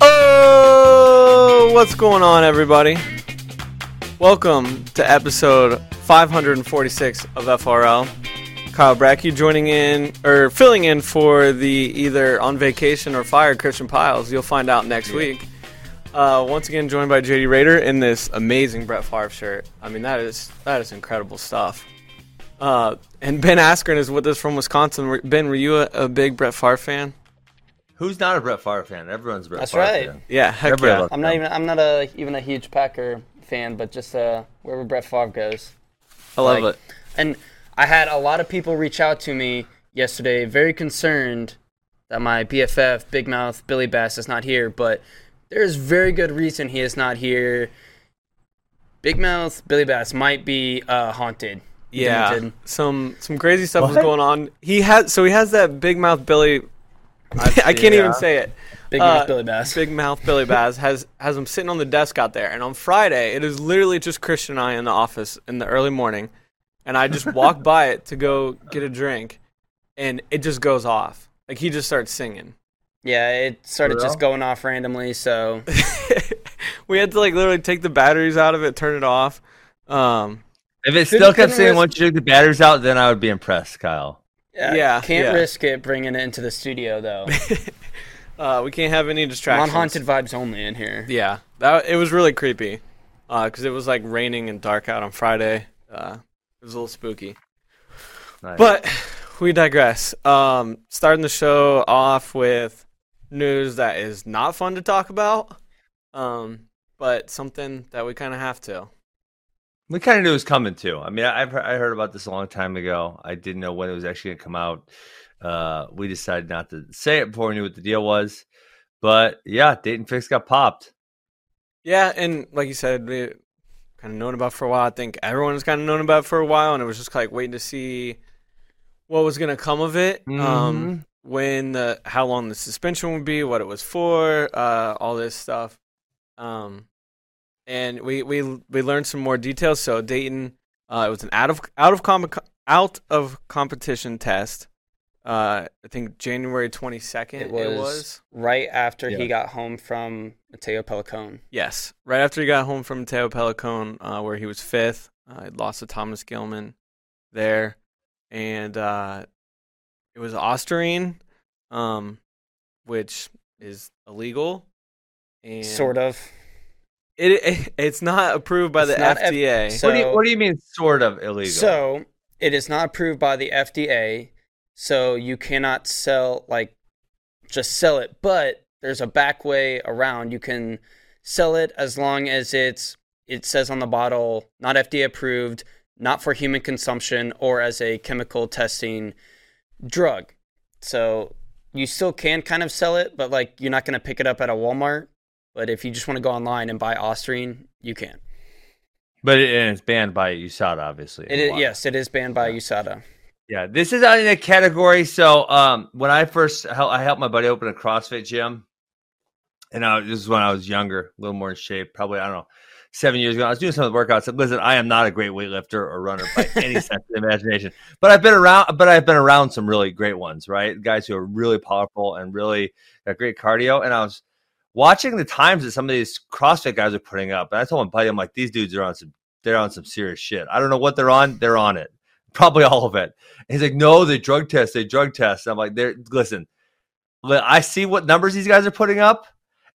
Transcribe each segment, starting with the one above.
Oh, what's going on, everybody? Welcome to episode 546 of FRL. Kyle Brackey joining in or filling in for the either on vacation or fired Christian Pyles. You'll find out next week. Uh, once again, joined by JD Rader in this amazing Brett Favre shirt. I mean, that is that is incredible stuff. Uh, and Ben Askren is with us from Wisconsin. Ben, were you a, a big Brett Favre fan? Who's not a Brett Favre fan? Everyone's a Brett That's Favre right. fan. Yeah, heck yeah. I'm not even I'm not a even a huge Packer fan, but just uh, wherever Brett Favre goes. I love Like, it. And I had a lot of people reach out to me yesterday, very concerned that my BFF Big Mouth Billy Bass is not here, but there's very good reason he is not here. Big Mouth Billy Bass might be uh, haunted. Yeah, Demented. some some crazy stuff was going on. He has so he has that big mouth Billy. I can't even say it. Big Uh, Mouth Billy Bass. Big mouth Billy Bass has has him sitting on the desk out there, and on Friday it is literally just Christian and I in the office in the early morning, and I just walk by it to go get a drink, and it just goes off. Like he just starts singing. yeah, it started just going off randomly, so we had to like literally take the batteries out of it, turn it off. Um, If it still kept saying risk- once you took the batteries out, then I would be impressed, Kyle. yeah, Yeah, can't yeah. risk it bringing it into the studio though. uh, we can't have any I'm on distractions. haunted vibes only in here. Yeah, that it was really creepy, because it was like raining and dark out on Friday. Uh, it was a little spooky. Nice. But we digress. Um, starting the show off with news that is not fun to talk about, um, but something that we kind of have to. We kind of knew it was coming too. I mean, I- I heard about this a long time ago. I didn't know when it was actually going to come out. Uh, we decided not to say it before we knew what the deal was. But yeah, Daton Fix got popped. Yeah, and like you said, we kind of known about it for a while. I think everyone's kind of known about it for a while, and it was just like waiting to see what was going to come of it. Um, when the how long the suspension would be, what it was for, uh, all this stuff. Um, and we we we learned some more details. So Daton, uh, it was an out of out of com- out of competition test. Uh, I think January twenty second. It was, right after Yeah. he got home from Matteo Pellicone. Yes, right after he got home from Matteo Pellicone, uh, where he was fifth, uh, he lost to Thomas Gilman there, and uh, it was Ostarine, um, which is illegal, and Sort of. It, it it's not approved by It's the not F- FDA. so- what, do you, what do you mean, sort of illegal? So it is not approved by the FDA, so you cannot sell like just sell it. But there's a back way around. You can sell it as long as it's it says on the bottle not FDA approved, not for human consumption, or as a chemical testing drug. So you still can kind of sell it, but like you're not going to pick it up at a Walmart. But if you just want to go online and buy Ostarine, you can. but it, and it's banned by USADA, obviously. It is, yes, it is banned by USADA. Yeah, this is in a category. So, um, when I first I helped my buddy open a CrossFit gym, and I, this is when I was younger, a little more in shape. Probably I don't know, seven years ago. I was doing some of the workouts. Said, listen, I am not a great weightlifter or runner by any sense of the imagination, but I've been around. But I've been around some really great ones, right? Guys who are really powerful and really got great cardio. And I was watching the times that some of these CrossFit guys are putting up, and I told my buddy, I'm like, these dudes are on some, they're on some serious shit. I don't know what they're on. They're on it probably all of it. And he's like, no, they drug test, they drug test. And I'm like, they're listen, I see what numbers these guys are putting up,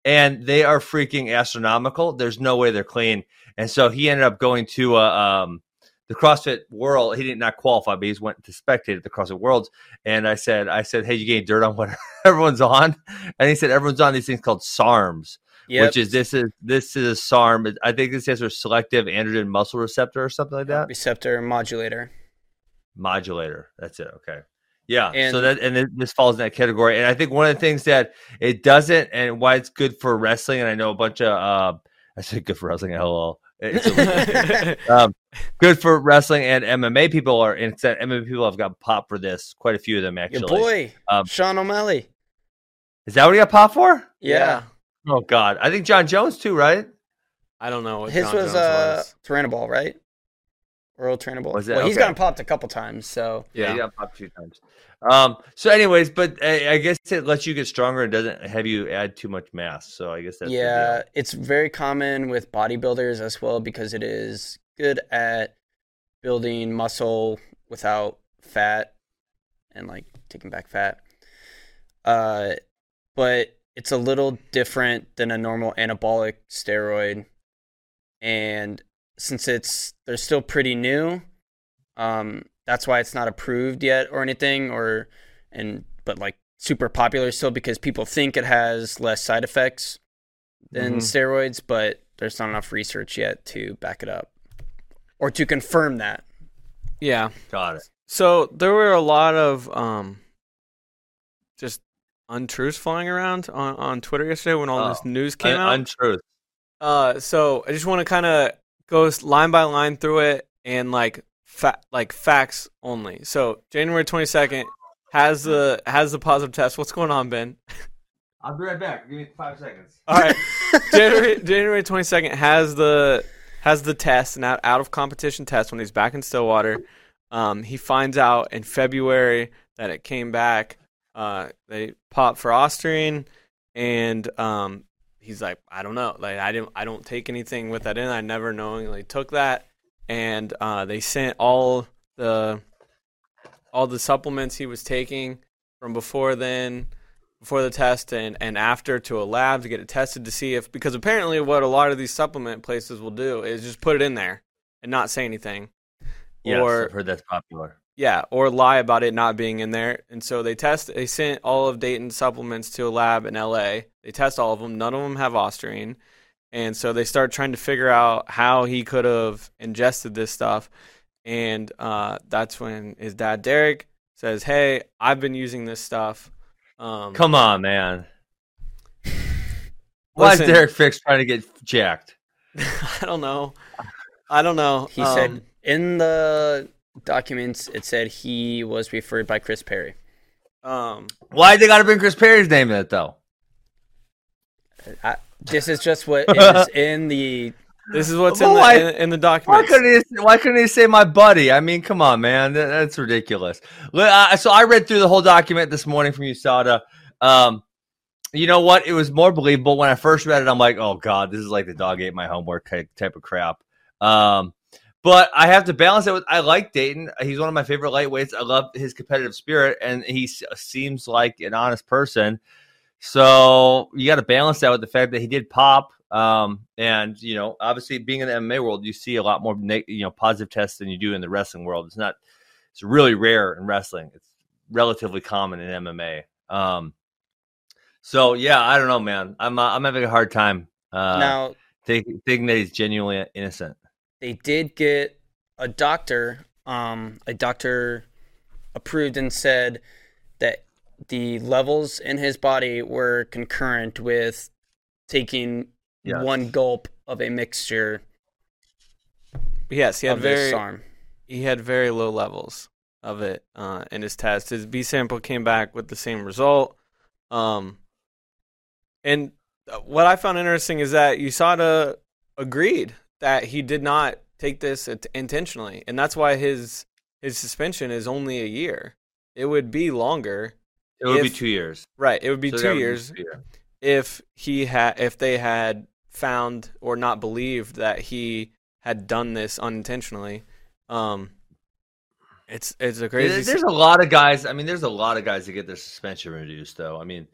and they are freaking astronomical. There's no way they're clean. And so he ended up going to a um, the CrossFit World. He did not qualify, but he went to spectate at the CrossFit Worlds. And I said, I said, hey, you getting dirt on what everyone's on? And he said, everyone's on these things called SARMs. Yep. Which is this is this is a SARM. I think this is a selective androgen muscle receptor or something like that. Receptor modulator modulator. That's it. Okay. Yeah. And, so that and this falls in that category. And I think one of the things that it doesn't and why it's good for wrestling, and I know a bunch of uh I said good for wrestling, at hello. um, good for wrestling and MMA people are and MMA people have got popped for this. Quite a few of them actually. Your boy, um, Sean O'Malley. Is that what he got popped for? Yeah. Oh God, I think Jon Jones too, right? I don't know. His John was uh, Turinabol, right? Oral Turinabol. Was it? Well, he's okay. gotten popped a couple times, so yeah, he got popped a few times. Um. So, anyways, but I, I, guess it lets you get stronger and doesn't have you add too much mass. So, I guess that's yeah. It's very common with bodybuilders as well because it is good at building muscle without fat and like taking back fat. Uh, but it's a little different than a normal anabolic steroid, and since it's they're still pretty new, um, that's why it's not approved yet or anything, or and but like super popular still because people think it has less side effects than mm-hmm. steroids, but there's not enough research yet to back it up or to confirm that. Yeah, got it. So there were a lot of um, just untruths flying around on, on Twitter yesterday when all oh, this news came un- out. Untruth. Uh, so I just want to kind of goes line by line through it and like fa- like facts only. So January twenty second has the has the positive test. What's going on, Ben? I'll be right back. Give me five seconds. All right. January January twenty second has the has the test and out, out of competition test when he's back in Stillwater. Um, he finds out in February that it came back. Uh, they popped for Ostarine, and um, he's like, I don't know, like I didn't, I don't take anything with that in. I never knowingly took that, and uh, they sent all the all the supplements he was taking from before then, before the test and and after to a lab to get it tested to see if because apparently what a lot of these supplement places will do is just put it in there and not say anything. Yes, or, I've heard that's popular. Yeah, or lie about it not being in there. And so they test. They sent all of Daton's supplements to a lab in L.A. They test all of them. None of them have Ostarine. And so they start trying to figure out how he could have ingested this stuff. And uh, that's when his dad Derek says, "Hey, I've been using this stuff." Um, Come on, man. Why is Derek Fix trying to get jacked? I don't know. I don't know. He um, said in the documents it said he was referred by Chris Perry. Um, why they got to bring Chris Perry's name in it though? I, this is just what is in the. This is what's well, in, the, why, in, in, the documents. Why couldn't, he, why couldn't he say my buddy? I mean, come on, man, that, that's ridiculous. Uh, so I read through the whole document this morning from USADA. Um, you know what? It was more believable when I first read it. I'm like, oh god, this is like the dog ate my homework type of crap. Um, but I have to balance it with I like Daton. He's one of my favorite lightweights. I love his competitive spirit, and he seems like an honest person. So you got to balance that with the fact that he did pop. Um, and you know, obviously, being in the MMA world, you see a lot more you know positive tests than you do in the wrestling world. It's not. It's really rare in wrestling. It's relatively common in MMA. Um, so yeah, I don't know, man. I'm uh, I'm having a hard time uh, now thinking that he's genuinely innocent they did get a doctor, um, a doctor approved and said that the levels in his body were concurrent with taking yes. one gulp of a mixture. Yes, he had very he had very low levels. of it uh, in his test. His B sample came back with the same result. Um, and what I found interesting is that USADA agreed that he did not take this intentionally, and that's why his his suspension is only a year. It would be longer. It would if, be two years. Right. It would be so two years if he had if they had found or not believed that he had done this unintentionally. Um, it's it's a crazy. There's a lot of guys. I mean, there's a lot of guys that get their suspension reduced, though. I mean,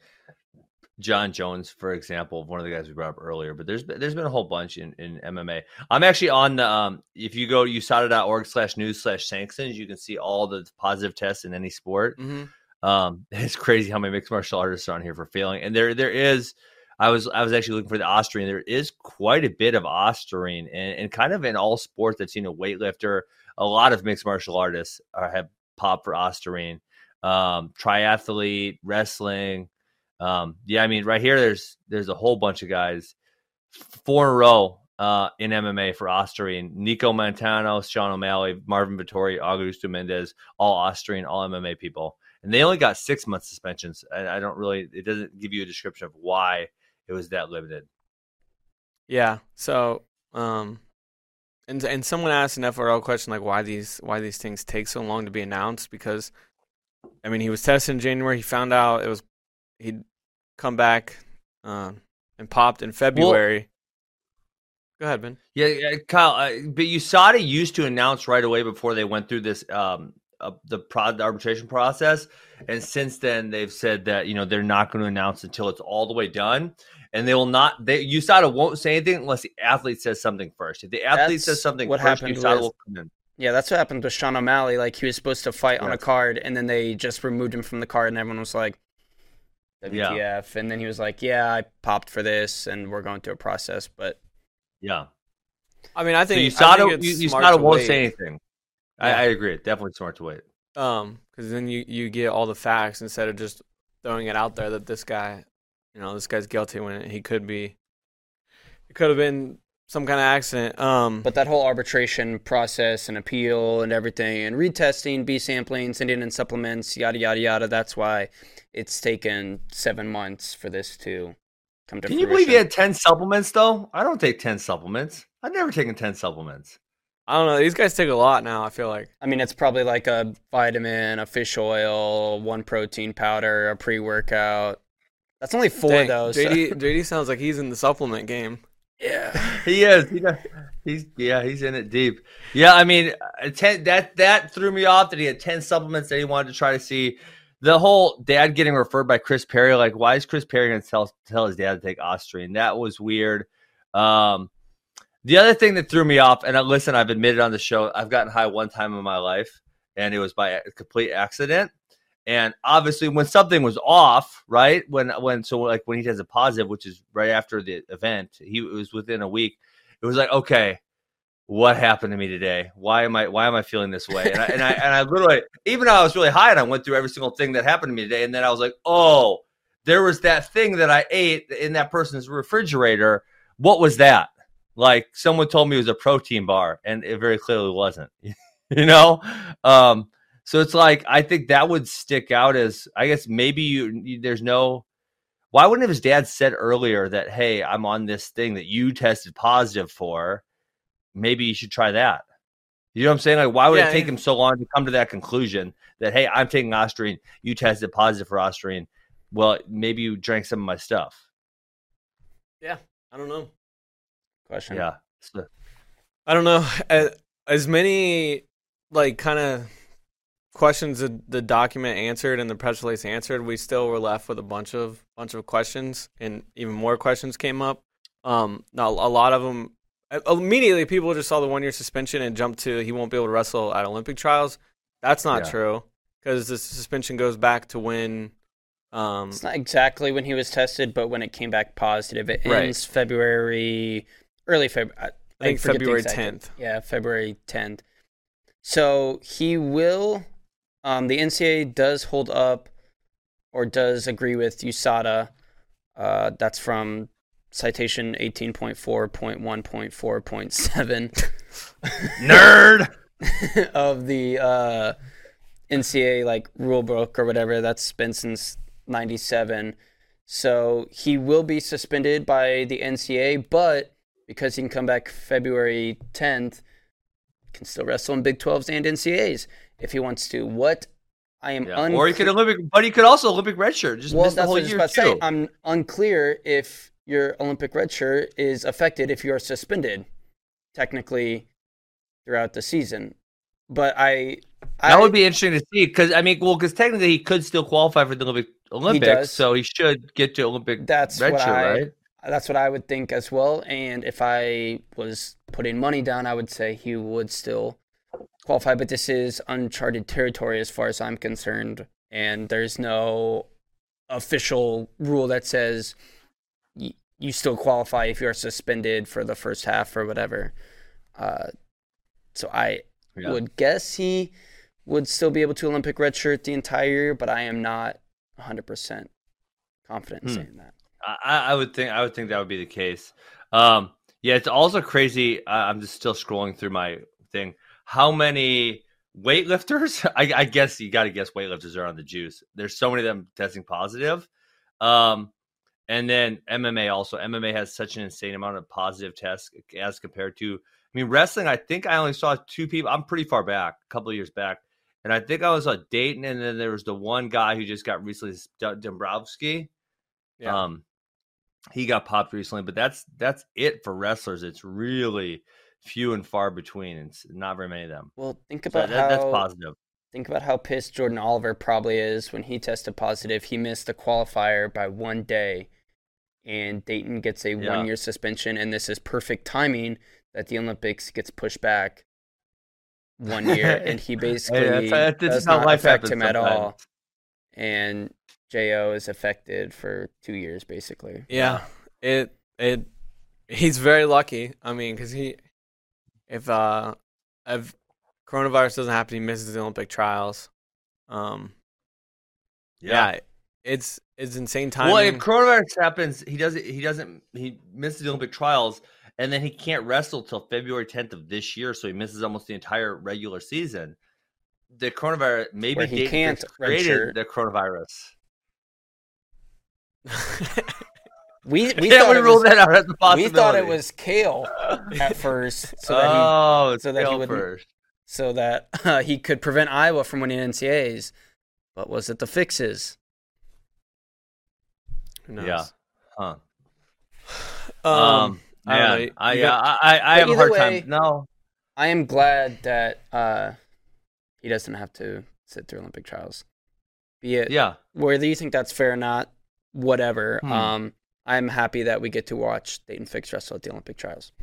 Jon Jones, for example, one of the guys we brought up earlier. But there's there's been a whole bunch in, in MMA. I'm actually on the um, if you go to usada.org slash news slash sanctions, you can see all the positive tests in any sport. Mm-hmm. Um, it's crazy how many mixed martial artists are on here for failing, and there there is. I was I was actually looking for the Ostarine. There is quite a bit of Ostarine, and, and kind of in all sports. I've seen a weightlifter, a lot of mixed martial artists are, have popped for Ostarine, um, triathlete, wrestling. Um, yeah, I mean, right here, there's there's a whole bunch of guys, four in a row uh, in MMA for Ostarine. Nico Montano, Sean O'Malley, Marvin Vettori, Augusto Mendes, all Ostarine, all MMA people and they only got six month suspensions. I, I don't really. It doesn't give you a description of why it was that limited. Yeah. So, um, and and someone asked an FRL question like why these why these things take so long to be announced because, I mean, he was tested in January. He found out it was he'd come back uh, and popped in February. Well, Go ahead, Ben. Yeah, yeah Kyle. Uh, but USADA used to announce right away before they went through this um, uh, the, pro- the arbitration process, and since then they've said that you know they're not going to announce until it's all the way done, and they will not. They USADA won't say anything unless the athlete says something first. If the athlete that's says something what first, happened USADA with, will come in. Yeah, that's what happened with Sean O'Malley. Like he was supposed to fight yes. on a card, and then they just removed him from the card, and everyone was like, WTF? Yeah. And then he was like, "Yeah, I popped for this, and we're going through a process." But yeah, I mean, I think so USADA, USADA won't wait. say anything. I, I, agree. Definitely smart to wait. Um, because then you you get all the facts instead of just throwing it out there that this guy, you know, this guy's guilty when he could be. It could have been some kind of accident. Um, but that whole arbitration process and appeal and everything and retesting, B sampling, sending in supplements, yada yada yada. That's why it's taken seven months for this to come to. Can fruition. you believe he had ten supplements though? I don't take ten supplements. I've never taken ten supplements. I don't know. These guys take a lot now. I feel like. I mean, it's probably like a vitamin, a fish oil, one protein powder, a pre workout. That's only four Dang, though. JD so. JD sounds like he's in the supplement game. Yeah, he is. He he's yeah, he's in it deep. Yeah, I mean, uh, ten, that that threw me off that he had ten supplements that he wanted to try to see. The whole dad getting referred by Chris Perry, like, why is Chris Perry going to tell tell his dad to take Ostarine? That was weird. Um, the other thing that threw me off, and I, listen, I've admitted on the show, I've gotten high one time in my life, and it was by a complete accident. And obviously, when something was off, right? When when so like when he has a positive, which is right after the event, he was within a week. It was like, okay, what happened to me today? Why am I why am I feeling this way? And I and I, and I literally, even though I was really high, and I went through every single thing that happened to me today, and then I was like, oh, there was that thing that I ate in that person's refrigerator. What was that? like someone told me it was a protein bar and it very clearly wasn't you know um so it's like i think that would stick out as i guess maybe you, you, there's no why wouldn't his dad said earlier that hey i'm on this thing that you tested positive for maybe you should try that you know what i'm saying like why would yeah, it take yeah. him so long to come to that conclusion that hey i'm taking ostarine you tested positive for ostarine well maybe you drank some of my stuff yeah i don't know question. Yeah. I don't know. As many like kind of questions that the document answered and the press release answered, we still were left with a bunch of bunch of questions, and even more questions came up. Um, now a lot of them immediately people just saw the one year suspension and jumped to he won't be able to wrestle at Olympic trials. That's not yeah. true because the suspension goes back to when. Um, it's not exactly when he was tested, but when it came back positive. It right. ends February early February. I, I think February tenth. Yeah, February tenth. So he will. Um, the NCAA does hold up, or does agree with USADA. Uh, that's from citation eighteen point four point one point four point seven. Nerd of the uh, NCAA like rule book or whatever. That's been since '97. So he will be suspended by the NCAA but because he can come back February 10th, can still wrestle in Big 12s and NCAAs if he wants to. What I am Yeah. unclear. Or he could Olympic, but he could also Olympic redshirt. Just well, miss the whole what I was year too. say. I'm unclear if your Olympic red shirt is affected if you are suspended, technically, throughout the season. But I, I that would be interesting to see because I mean, well, because technically he could still qualify for the Olympic Olympics, does. so he should get to Olympic That's redshirt, what I- right? That's what I would think as well. And if I was putting money down, I would say he would still qualify. But this is uncharted territory as far as I'm concerned. And there's no official rule that says you still qualify if you're suspended for the first half or whatever. Uh, so I Yeah. would guess he would still be able to Olympic redshirt the entire year, but I am not 100% confident in Hmm. saying that. I, I would think I would think that would be the case. Um, yeah, it's also crazy. I, I'm just still scrolling through my thing. How many weightlifters? I, I guess you got to guess weightlifters are on the juice. There's so many of them testing positive. Um, and then MMA also. MMA has such an insane amount of positive tests as compared to. I mean, wrestling. I think I only saw two people. I'm pretty far back, a couple of years back, and I think I was on Daton, and then there was the one guy who just got recently, Dombrowski. Yeah. Um, he got popped recently, but that's that's it for wrestlers. It's really few and far between, and it's not very many of them. Well, think So about that, that's positive. think about how pissed Jordan Oliver probably is when he tested positive. He missed the qualifier by one day, and Daton gets a Yeah. one-year suspension. And this is perfect timing that the Olympics gets pushed back one year, and he basically Hey, that's, that's does how not life affect happens him at all. And Jo is affected for two years, basically. Yeah, it it he's very lucky. I mean, because he if uh if coronavirus doesn't happen, he misses the Olympic trials. Um, yeah, it's it's insane time. Well, if coronavirus happens, he doesn't. He doesn't. He misses the Olympic trials, and then he can't wrestle till February 10th of this year. So he misses almost the entire regular season. The coronavirus, maybe Where he can't Fix created redshirt. the coronavirus. We we yeah, thought we ruled was, that out as a possibility. we thought it was Cael at first, so that he oh, so that he Cael wouldn't- first. so that uh, he could prevent Iowa from winning NCAAs. But was it the fixes? Who knows? Yeah. Huh. Um, Um, I don't know. man, You I, got- I, I, I have a hard way- time. No, I am glad that uh, he doesn't have to sit through Olympic trials. Be it yeah, whether you think that's fair or not, whatever. Hmm. Um, I'm happy that we get to watch Daton Fix wrestle at the Olympic trials.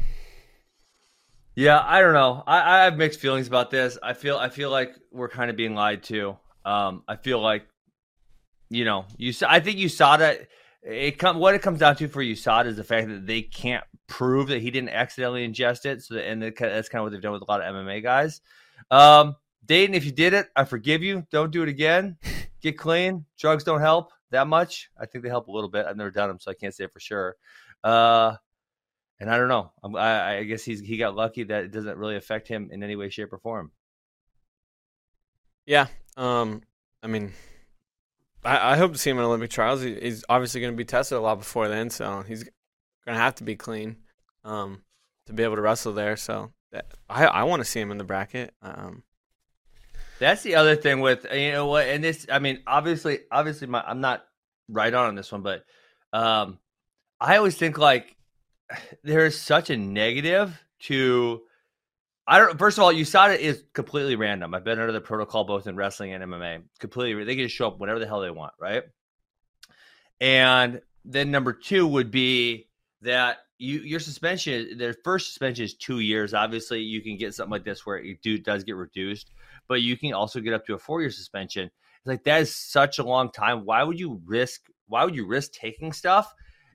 yeah. I don't know. I, I have mixed feelings about this. I feel, I feel like we're kind of being lied to. Um, I feel like, you know, you. I think USADA. It come what it comes down to for USADA is the fact that they can't prove that he didn't accidentally ingest it. So, that, and that's kind of what they've done with a lot of MMA guys. Um, Daton, if you did it, I forgive you. Don't do it again. Get clean. Drugs don't help that much. I think they help a little bit. I've never done them, so I can't say for sure. Uh, and I don't know. I'm- I, I guess he's he got lucky that it doesn't really affect him in any way, shape, or form. Yeah. Um. I mean, I, I hope to see him in Olympic trials. He, he's obviously going to be tested a lot before then, so he's going to have to be clean, um, to be able to wrestle there. So that, I I want to see him in the bracket. Um. That's the other thing with you know what, and this. I mean, obviously, obviously, my I'm not right on on this one, but um, I always think like there is such a negative to. I don't. First of all, USADA is completely random. I've been under the protocol both in wrestling and MMA. Completely, they can just show up whenever the hell they want, right? And then number two would be that you your suspension, their first suspension is two years. Obviously, you can get something like this where it do, does get reduced, but you can also get up to a four year suspension. It's like that is such a long time. Why would you risk? Why would you risk taking stuff?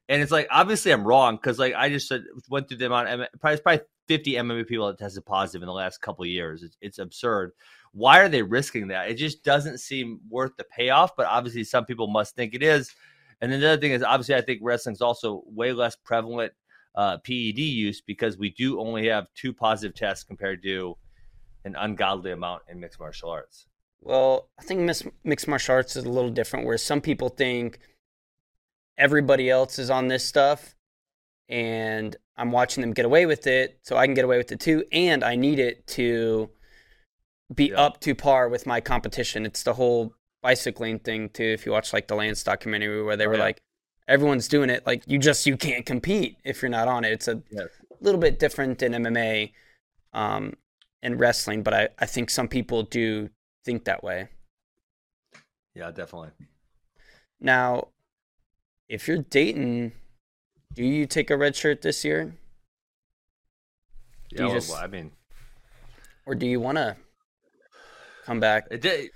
And it's like obviously I'm wrong because like I just said, went through them on probably, probably 50 MMA people that tested positive in the last couple years. It's, it's absurd. Why are they risking that? It just doesn't seem worth the payoff. But obviously, some people must think it is. And then the other thing is, obviously, I think wrestling's also way less prevalent uh, PED use because we do only have two positive tests compared to an ungodly amount in mixed martial arts. Well, I think mixed martial arts is a little different, where some people think everybody else is on this stuff, and I'm watching them get away with it, so I can get away with it too, and I need it to be Yeah. up to par with my competition. It's the whole bicycling thing too. If you watch like the Lance documentary, where they Oh, were yeah. like, everyone's doing it, like you just you can't compete if you're not on it. It's a Yes. little bit different in MMA um, and wrestling, but I, I think some people do think that way. Yeah, definitely. Now, if you're dating, do you take a red shirt this year, Yeah, well, just- well, I mean, or do you want to come back? it did.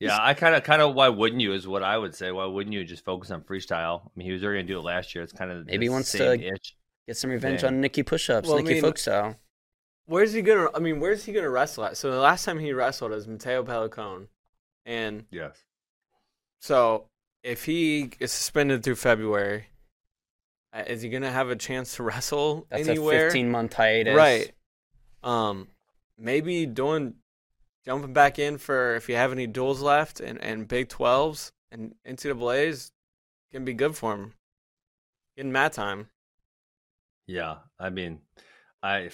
Yeah, I kind of, kind of. Why wouldn't you? Is what I would say. Why wouldn't you just focus on freestyle? I mean, he was already gonna do it last year. It's kind of Maybe he wants to same itch. Get some revenge Dang. on Nikki push-ups, Well, I Nikki mean- folk style. Where's he gonna? I mean, where's he gonna wrestle at? So the last time he wrestled is Matteo Pellicone, and Yes. so if he is suspended through February, is he gonna have a chance to wrestle That's anywhere? a 15-month hiatus, Right. Um, maybe doing jumping back in for if you have any duels left and and Big Twelves and NCAA's can be good for him. Getting mat time. Yeah, I mean, I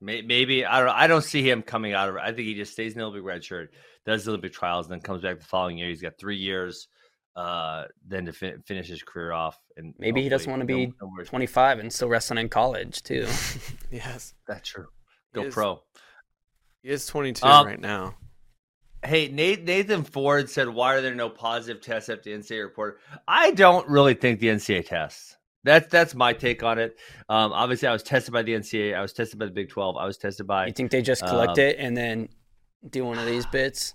maybe I don't. I don't see him coming out of. it. I think he just stays in the Olympic red shirt, does the Olympic trials, and then comes back the following year. He's got three years, uh, then to fin- finish his career off. And Maybe he doesn't want to be no- no 25 and still wrestling in college too. yes, That's true. He Go is- pro. he is 22 Um, right now. Hey, Nate, Nathan Ford said, "Why are there no positive tests after the NCAA report?" I don't really think the NCAA tests. That's that's my take on it. Um, obviously, I was tested by the NCAA. I was tested by the Big Twelve. I was tested by. you think they just collect Um, it and then do one of these bits?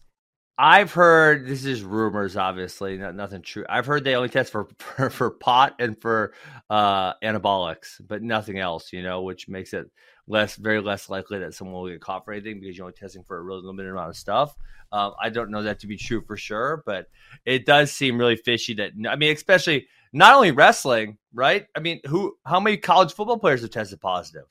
I've heard this is rumors, obviously, not, nothing true. I've heard they only test for, for for pot and for uh, anabolics, but nothing else. You know, which makes it less, very less likely that someone will get caught for anything because you're only testing for a really limited amount of stuff. Um, I don't know that to be true for sure, but it does seem really fishy. That I mean, especially not only wrestling, right? I mean, who? How many college football players have tested positive?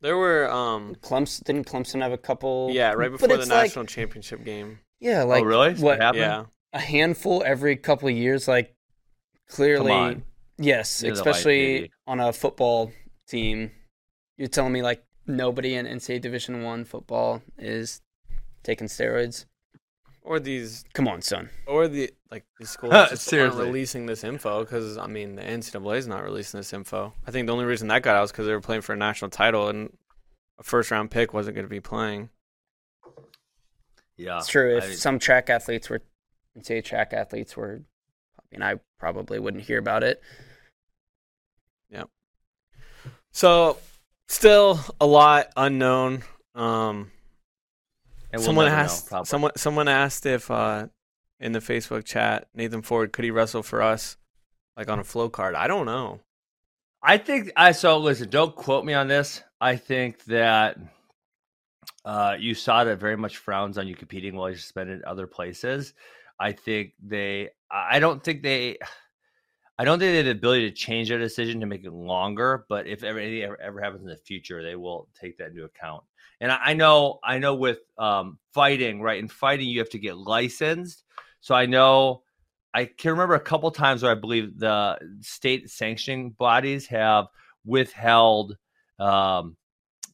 There were um Clemson didn't Clemson have a couple? yeah right before the it's like- national championship game. Yeah, oh, like oh, really? What what? happened? Yeah, A handful every couple of years, like clearly. Yes, You're the light, especially on a football team. You're telling me like nobody in NCAA Division One football is taking steroids? or these Come on, son. or the like these schools just aren't releasing this info because I mean the NCAA is not releasing this info. I think the only reason that got out is because they were playing for a national title and a first round pick wasn't going to be playing. Yeah, It's true. If I- some track athletes were, say track athletes were, I mean, I probably wouldn't hear about it. Yeah. So still a lot unknown. Um, and we'll someone never know, asked someone someone asked if uh, in the Facebook chat Nathan Ford could he wrestle for us like on a flow card. I don't know. I think I so listen. Don't quote me on this. I think that uh, USADA very much frowns on you competing while you're suspended other places. I think they. I don't think they. I don't think they have the ability to change their decision to make it longer. But if ever anything ever, ever happens in the future, they will take that into account. And I, I know, I know, with um, fighting, right? In fighting, you have to get licensed. So I know I can remember a couple times where I believe the state sanctioning bodies have withheld um,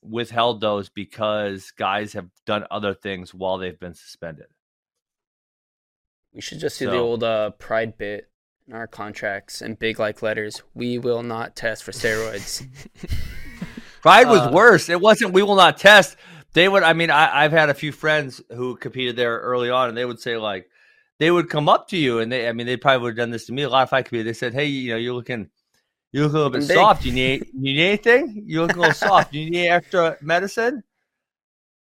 withheld those because guys have done other things while they've been suspended. We should just do the old uh, pride bit in our contracts and big like letters. We will not test for steroids. Pride was Uh, worse. It wasn't. We will not test. They would. I mean, I, I've had a few friends who competed there early on, and they would say like, they would come up to you, and they. I mean, they probably would have done this to me a lot if I competed. They said, "Hey, you know, you're looking, you look a little bit Looking big." soft. You need, you need anything? You look a little soft. You need extra medicine?"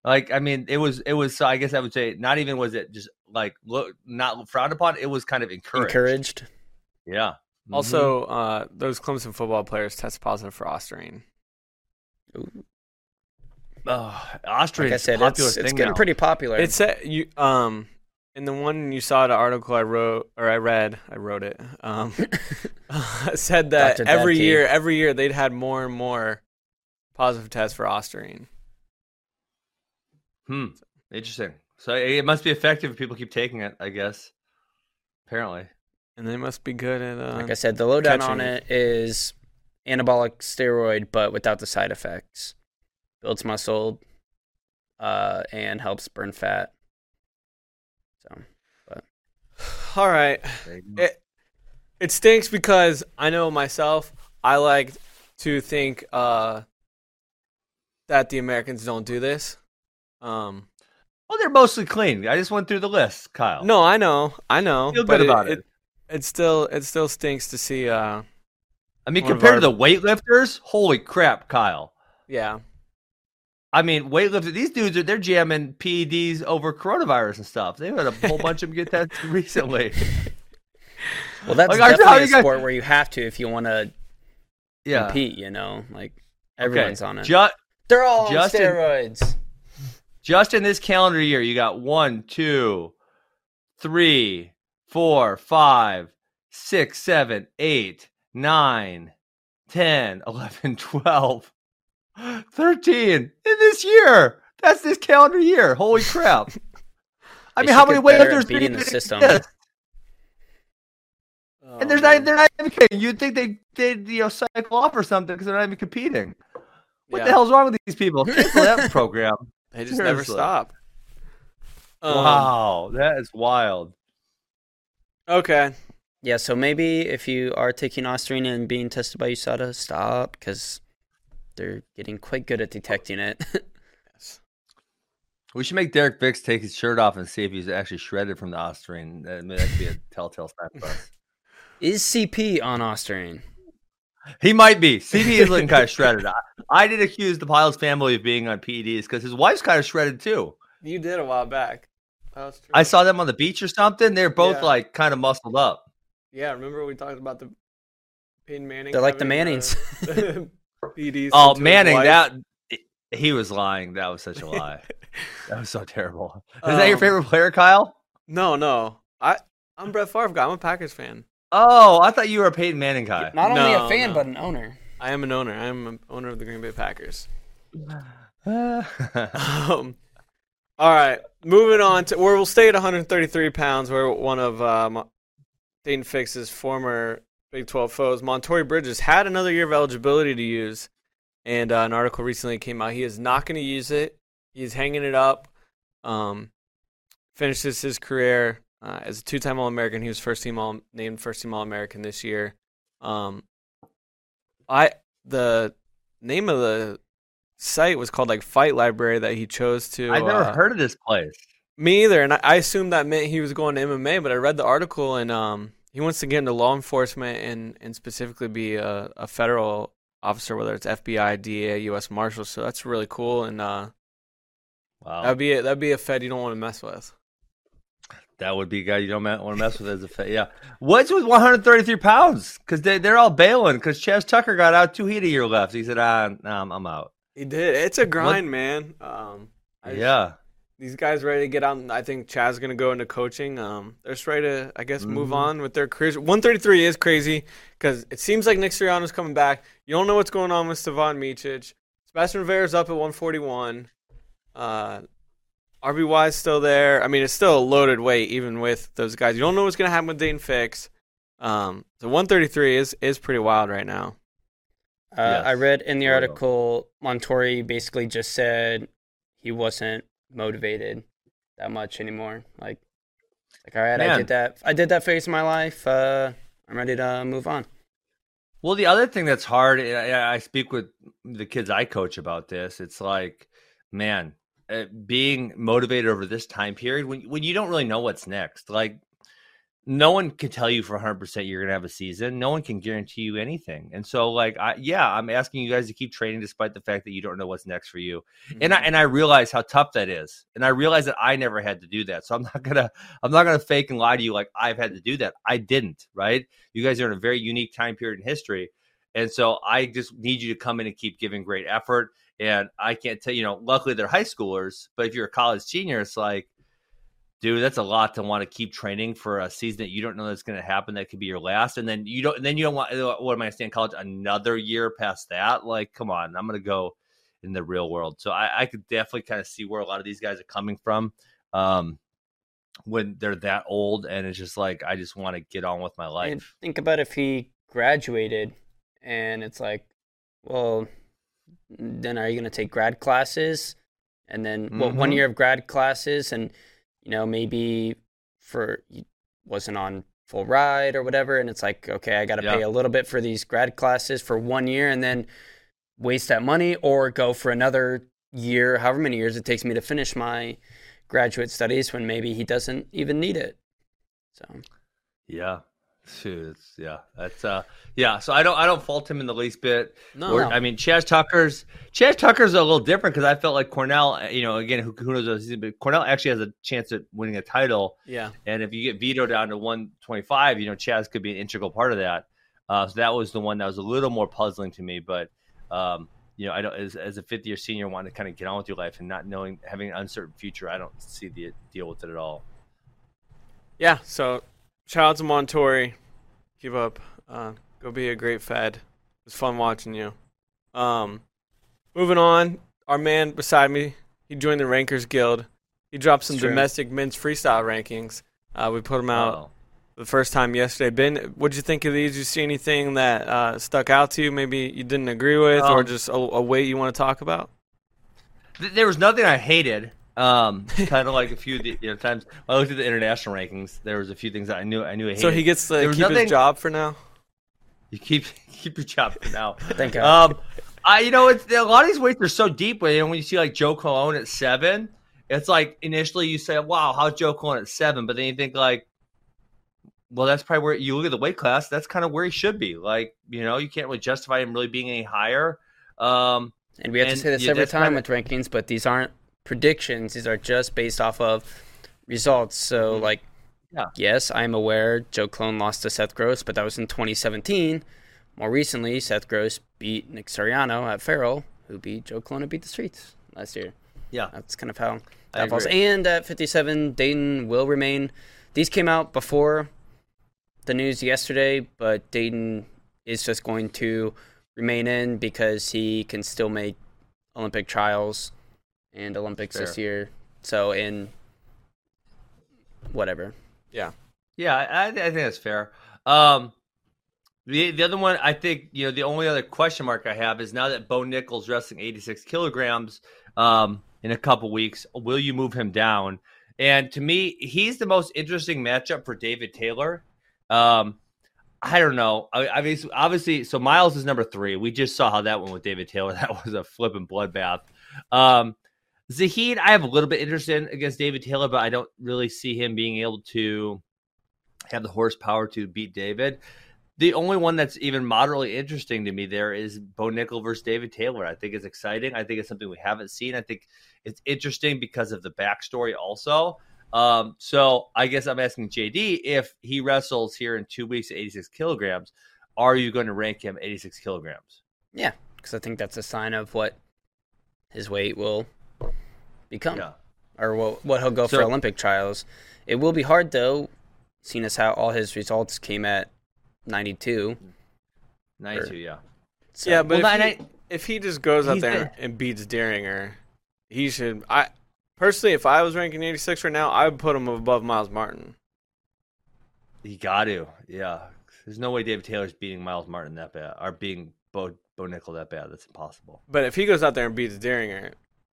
Like, I mean, it was, it was. So I guess I would say, not even was it just like look not frowned upon. It was kind of encouraged. Encouraged. Yeah. Mhm. Also, uh, those Clemson football players test positive for Ostarine. oh, Ostarine Like I said, it's, it's getting now. pretty popular. It said you um in the one you saw the article I wrote or I read I wrote it um said that Dr. every Dadke. year every year they'd had more and more positive tests for Ostarine. Hmm. Interesting. So it must be effective if people keep taking it, I guess. Apparently. And they must be good at. Uh, Like I said, the lowdown catching on it is anabolic steroid, but without the side effects. Builds muscle, uh, and helps burn fat. So but all right. It it stinks because I know myself. I like to think uh, that the Americans don't do this. Um, Well, they're mostly clean. I just went through the list, Kyle. no, I know, I know. Feel but good about it. it. It still it still stinks to see. Uh, I mean, one of compared to the weightlifters, holy crap, Kyle. yeah, I mean, weightlifting. These dudes are they're jamming PEDs over coronavirus and stuff. They've had a whole bunch of them get that recently. well, that's Like, definitely a guys- sport where you have to if you want to Yeah. compete. You know, like Okay. everyone's on it. They're all Justin- on steroids. just in this calendar year, you got one, two, three, four, five, six, seven, eight, nine, 10, 11, 12, 13 in this year. That's this calendar year. Holy crap. I mean, how many get better at weightlifters beating the system. exist? Oh, And there's not, they're not even kidding. You'd think they did, you know, cycle off or something because they're not even competing. What Yeah. the hell's wrong with these people? Cancel that program. They just never Seriously. stop. Um, wow, that is wild. Okay. Yeah, so maybe if you are taking Ostarine and being tested by USADA, stop because they're getting quite good at detecting it. yes. We should make Derek Fix take his shirt off and see if he's actually shredded from the Ostarine. That, that could be a telltale sign for us. Is CP on Ostarine? He might be. CP is looking kind of shredded. I, I did accuse the Pyles family of being on PEDs because his wife's kind of shredded too. You did a while back. That was true. I saw them on the beach or something. They're both Yeah. like kind of muscled up. Yeah, remember we talked about the Peyton Manning? They're like the Mannings. uh, Mannings. PDs Oh, into his Manning, wife. that he was lying. That was such a lie. that was so terrible. Is that your Um, favorite player, Kyle? No, no. I I'm Brett Favre guy. I'm a Packers fan. Oh, I thought you were a Peyton Manning guy. Not only No, a fan, no. but an owner. I am an owner. I am an owner of the Green Bay Packers. Um, all right, moving on to where we'll stay at 133 pounds. Where one of um, Daton Fix's former Big 12 foes, Montorie Bridges, had another year of eligibility to use, and uh, an article recently came out. He is not going to use it. He's hanging it up. Um, finishes his career uh, as a two-time All-American. He was first team all named first team All-American this year. Um, I the name of the site was called like Fight Library that he chose to. I've never uh, heard of this place. Me either, and I, I assumed that meant he was going to MMA. But I read the article, and um, he wants to get into law enforcement and and specifically be a, a federal officer, whether it's FBI, DA, U.S. Marshals. So that's really cool, and uh, Wow. that'd be a, that'd be a Fed you don't want to mess with. That would be a guy you don't want to mess with as a Fed. yeah. What's with 133 pounds? Because they they're all bailing. Because Chas Tucker got out two heat a year left. He said, "Ah, nah, I'm, I'm out." He did. It's a grind, man. Um, I just- yeah, these guys ready to get out. and I think Chad's gonna go into coaching. Um, they're just ready to, I guess, move Mhm. on with their careers. 133 is crazy because it seems like Nick Suriano's coming back. You don't know what's going on with Stevan Micic. Sebastian Rivera's up at 141. Uh, RBY is still there. I mean, it's still a loaded weight even with those guys. You don't know what's gonna happen with Daton Fix. Um, so 133 is is pretty wild right now. Uh, Yes, I read in the article, Montorie basically just said he wasn't motivated that much anymore. Like, like all right, I did that. I did that phase of my life. Uh, I'm ready to move on. Well, the other thing that's hard, I, I speak with the kids I coach about this. It's like, man, uh, being motivated over this time period when when you don't really know what's next. Like, no one can tell you for 100 percent you're gonna have a season. No one can guarantee you anything. And so, like, I yeah, I'm asking you guys to keep training despite the fact that you don't know what's next for you. and I mm-hmm. and I realize how tough that is, and I realize that I never had to do that. So I'm not gonna I'm not gonna fake and lie to you like I've had to do that. I didn't. Right? You guys are in a very unique time period in history, and so I just need you to come in and keep giving great effort. And I can't tell you know, luckily they're high schoolers, but if you're a college senior, it's like. Dude, that's a lot to want to keep training for a season that you don't know that's going to happen. That could be your last, and then you don't. And then you don't want. What am I saying? College another year past that? Like, come on! I'm going to go in the real world. So I, I could definitely kind of see where a lot of these guys are coming from. Um, when they're that old and it's just like I just want to get on with my life. And think about if he graduated and it's like, well, then are you going to take grad classes? And then what one Mhm. year of grad classes and you know maybe for wasn't on full ride or whatever and it's like okay I got to Yeah. pay a little bit for these grad classes for one year and then waste that money or go for another year however many years it takes me to finish my graduate studies when maybe he doesn't even need it so Yeah. Shoot, yeah, that's uh, yeah. So I don't, I don't fault him in the least bit. No. Or- I mean, Chas Tucker's, Chas Tucker's a little different because I felt like Cornell, you know, again, who, who knows, what season, but Cornell actually has a chance at winning a title. Yeah. And if you get Vito down to 125, you know, Chas could be an integral part of that. Uh, so that was the one that was a little more puzzling to me. But, um, you know, I don't, as, as a fifth year senior, wanting to kind of get on with your life and not knowing, having an uncertain future, I don't see the deal with it at all. Yeah. So shout out to Montorie. Keep up. Uh, go be a great Fed. It was fun watching you. Um, moving on, our man beside me, he joined the Rankers Guild. He dropped some domestic men's freestyle rankings. Uh, we put them out Oh. the first time yesterday. Ben, what'd you think of these? Did you see anything that uh, stuck out to you? Maybe you didn't agree with, or Um, just a, a weight you want to talk about? Th- there was nothing I hated. Um, kind of like a few of the, you know, times I looked at the international rankings. There was a few things that I knew I knew I hated. So he gets to There keep was his job for now. You keep keep your job for now. Thank God. Um, I you know it's a lot of these weights are so deep. When when you see like Joe Colon at seven, it's like initially you say, "Wow, how's Joe Colon at seven? But then you think like, well, that's probably where you look at the weight class. That's kind of where he should be. Like you know, you can't really justify him really being any higher. Um, And we have And, to say this yeah, every time kinda- with rankings, but these aren't predictions. These are just based off of results. So, like, Mm-hmm. Yeah. yes, I'm aware Joe Colon lost to Seth Gross, but that was in 2017. More recently, Seth Gross beat Nick Suriano at Farrell, who beat Joe Colon and beat the Streets last year. yeah, That's kind of how that falls. And at 57, Daton will remain. These came out before the news yesterday, but Daton is just going to remain in because he can still make Olympic trials and Olympics this year. So in whatever. Yeah. Yeah, I, I think that's fair. Um, the the other one, I think, you know, the only other question mark I have is now that Bo Nickal's wrestling 86 kilograms um, in a couple weeks, will you move him down? And to me, he's the most interesting matchup for David Taylor. Um, I don't know. I, obviously, obviously, so Myles is number three. We just saw how that went with David Taylor. That was a flipping bloodbath. Um, Zahid, I have a little bit interest in against David Taylor, but I don't really see him being able to have the horsepower to beat David. The only one that's even moderately interesting to me there is Bo Nickal versus David Taylor. I think it's exciting. I think it's something we haven't seen. I think it's interesting because of the backstory also. Um, so I guess I'm asking JD if he wrestles here in two weeks at 86 kilograms, are you going to rank him 86 kilograms? Yeah, because I think that's a sign of what his weight will become. Yeah. or what what he'll go for Olympic trials. It will be hard though, seeing as how all his results came at 92. 92, yeah. So, yeah, but Well, if, and he, if he just goes out he's there the- and beats Dieringer, he should. I personally, if I was ranking 86 right now, I would put him above Myles Martin. You got to, yeah. There's no way David Taylor's beating Myles Martin that bad, or beating Bo, Bo Nickal that bad. That's impossible. But if he goes out there and beats Dieringer,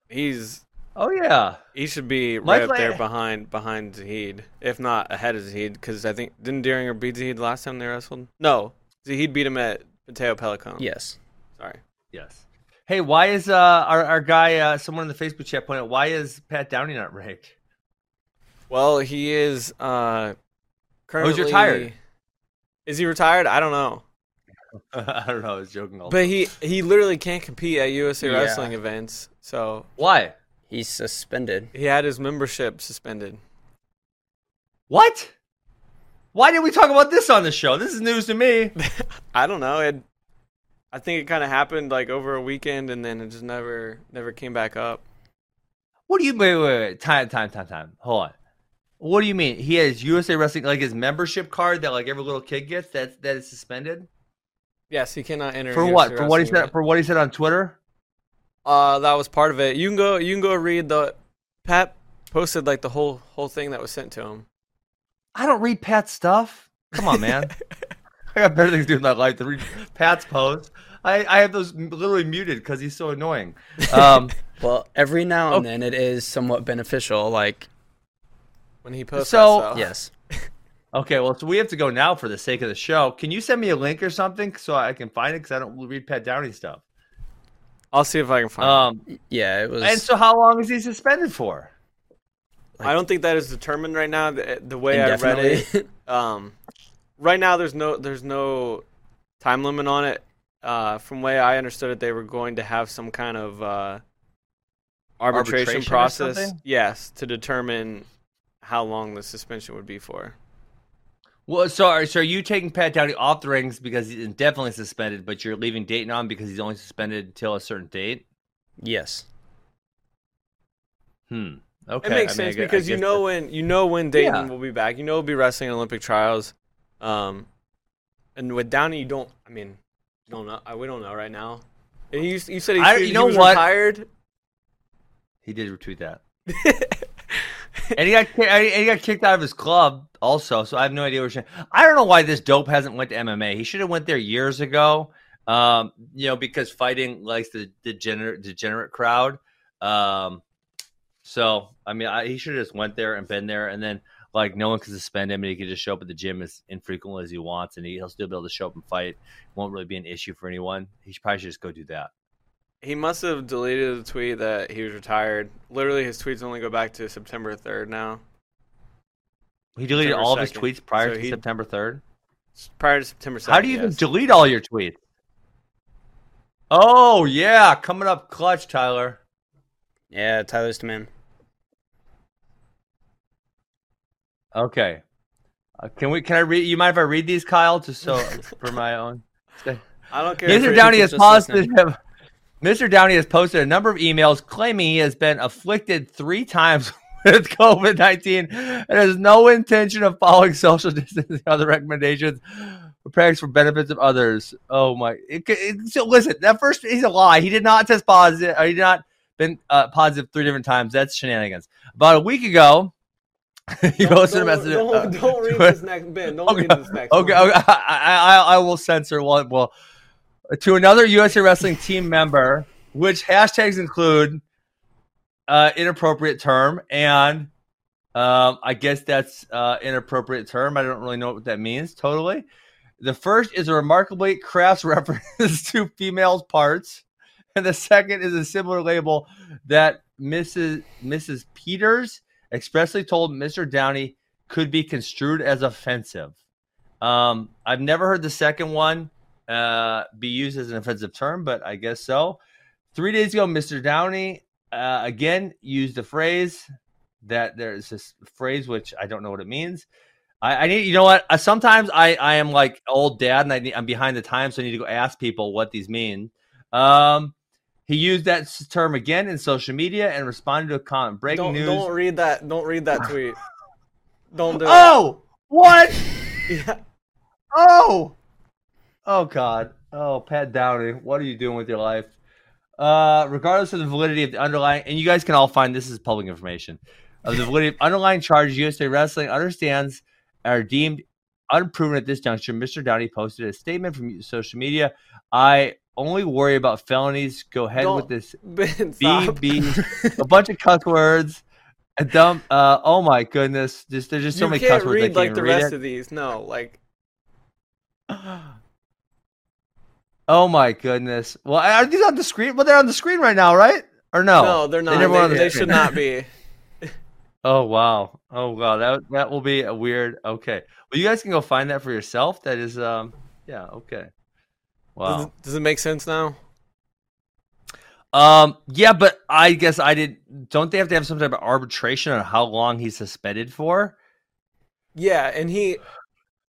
he's Oh, yeah. he should be My right up there plan- behind behind Zahid, if not ahead of Zahid, because I think didn't Dieringer beat Zahid last time they wrestled? No, Zahid beat him at Matteo Pellicone. yes. sorry. Yes. Hey, why is uh our, our guy uh someone in the Facebook chat pointed out why is Pat Downey not ranked? Well, he is uh currently Oh, he's retired. Is he retired? I don't know. I don't know, I was joking also. But he he literally can't compete at USA Yeah. Wrestling events. So why? He's suspended. he had his membership suspended. What? Why did we talk about this on the show? This is news to me. I don't know. It I think it kind of happened like over a weekend and then it just never never came back up. What do you wait, wait, wait, time, time, time, time. Hold on. What do you mean? He has USA Wrestling like his membership card that like every little kid gets that that is suspended? Yes, he cannot enter For USA what? For what he said event. for what he said on Twitter? Uh, that was part of it. You can go. You can go read the Pat. posted like the whole whole thing that was sent to him. I don't read Pat's stuff. Come on, man. I got better things to do in my life than read Pat's posts. I, I have those literally muted because he's so annoying. Um, Well, every now and Oh. then it is somewhat beneficial. Like, When he posted So- that stuff. yes, okay, well, so we have to go now for the sake of the show. Can you send me a link or something so I can find it? Because I don't read Pat Downey stuff. I'll see if I can find. it. Um, yeah, it was. and so, how long is he suspended for? I don't think that is determined right now. The, the way I read it, um, right now there's no there's no time limit on it. Uh, from way I understood it, they were going to have some kind of uh, arbitration, Arbitration process. Yes, to determine how long the suspension would be for. Well, so are, so are you taking Pat Downey off the rings because he's indefinitely suspended, but you're leaving Daton on because he's only suspended until a certain date? yes, Hmm. Okay. it makes I mean, sense gue- I because you know that- when you know when Daton Yeah. will be back. You know he'll be wrestling in Olympic trials. Um, and with Downey, you don't. I mean, you don't know. uh, We don't know right now. And you, you said he, I- he you know was what? retired. he did retweet that, and he got and he got kicked out of his club also. So I have no idea where. I don't know why this dope hasn't went to MMA. He should have went there years ago. Um, you know, because fighting likes the degenerate degenerate crowd. Um, so I mean, I, he should have just went there and been there, and then like no one can suspend him, and he can just show up at the gym as infrequently as he wants, and he, he'll still be able to show up and fight. Won't really be an issue for anyone. He probably should just go do that. He must have deleted the tweet that he was retired. Literally, his tweets only go back to September 3rd now. He deleted September all of his 2nd. tweets prior So to he- September third. Prior to September 2nd. How do you even yes. delete all your tweets? Oh yeah, coming up clutch, Tyler. yeah, Tyler's the man. Okay, uh, can we? Can I read? You mind if I read these, Kyle? Just so for my own. I don't care. if you're- Downey just posted. listening. Mr. Downey has posted a number of emails claiming he has been afflicted three times with COVID nineteen and has no intention of following social distancing and other recommendations or practice for benefits of others. Oh my! It, it, so listen, that first is a lie. He did not test positive. Or he did not been uh, positive three different times. That's shenanigans. About a week ago, he Don't- posted a don't- message. Don't, uh, don't read this next bit. Don't Okay, read this next Okay, okay I, I, I will censor one. Well, to another USA Wrestling team member, which hashtags include uh, inappropriate term and um, I guess that's uh, inappropriate term. I don't really know what that means totally. The first is a remarkably crass reference to females' parts, and the second is a similar label that Mrs. Mrs. Peters expressly told Mr. Downey could be construed as offensive. Um, I've never heard the second one uh, be used as an offensive term, but I guess so. Three days ago, Mr. Downey uh, again used the phrase that there's this phrase which I don't know what it means. I, I need, you know what? Uh, sometimes I, I am like old dad and I need, I'm behind the times, so I need to go ask people what these mean. Um, he used that term again in social media and responded to a comment. Breaking Don't, news. don't read that. Don't read that tweet. Don't do oh, what? Yeah. Oh, oh God. Oh, Pat Downey, what are you doing with your life? Uh, regardless of the validity of the underlying, and you guys can all find this is public information of the validity of underlying charges. USA Wrestling understands are deemed unproven at this juncture. Mr. Downey posted a statement from social media. I only worry about felonies. Go ahead Don't- with this Ben. BB, a bunch of cuss words. A dumb. Uh, oh my goodness! Just there's just so you many can't cuss words. Read like the rest it. of these. No, like Oh my goodness! Well, are these on the screen? Well, they're on the screen right now, right? Or no? no, they're not. They They, the they should not be. Oh wow! Oh wow! That that will be a weird. Okay, well, you guys can go find that for yourself. That is, um, yeah, okay. Does, Wow. it, does it make sense now? Um, yeah, but I guess I did. Don't they have to have some type of arbitration on how long he's suspended for? Yeah, and he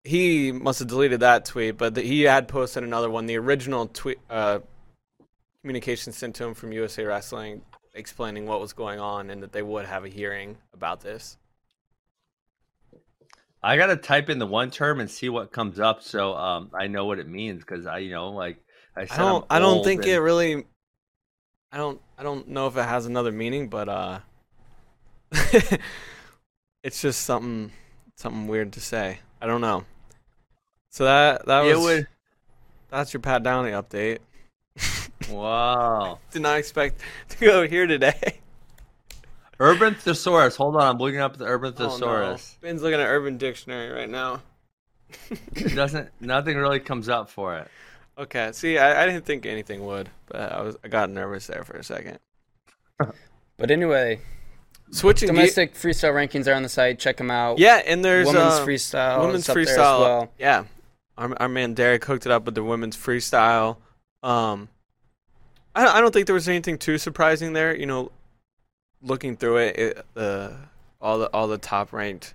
he must have deleted that tweet, but the, he had posted another one. The original tweet uh, communication sent to him from USA Wrestling explaining what was going on and that they would have a hearing about this. I gotta type in the one term and see what comes up, so um, I know what it means because I, you know, like I I don't I'm don't think and- it really I don't I don't know if it has another meaning, but uh it's just something something weird to say. I don't know. So that that It was would- that's your Pat Downey update. Wow. Did not expect to go here today. Urban thesaurus. Hold on, I'm looking up the Urban Oh, no. thesaurus. Ben's looking at Urban Dictionary right now. Doesn't. Nothing really comes up for it. Okay, see, I, I didn't think anything would, but I was I got nervous there for a second. But anyway, Switching ge- domestic freestyle rankings are on the site. Check them out. yeah, and there's women's uh, freestyle. women's is up there as freestyle. well. Yeah, our, our man Derek hooked it up with the women's freestyle. Um, I don't- I don't think there was anything too surprising there. You know, looking through it, it uh, all the all the top ranked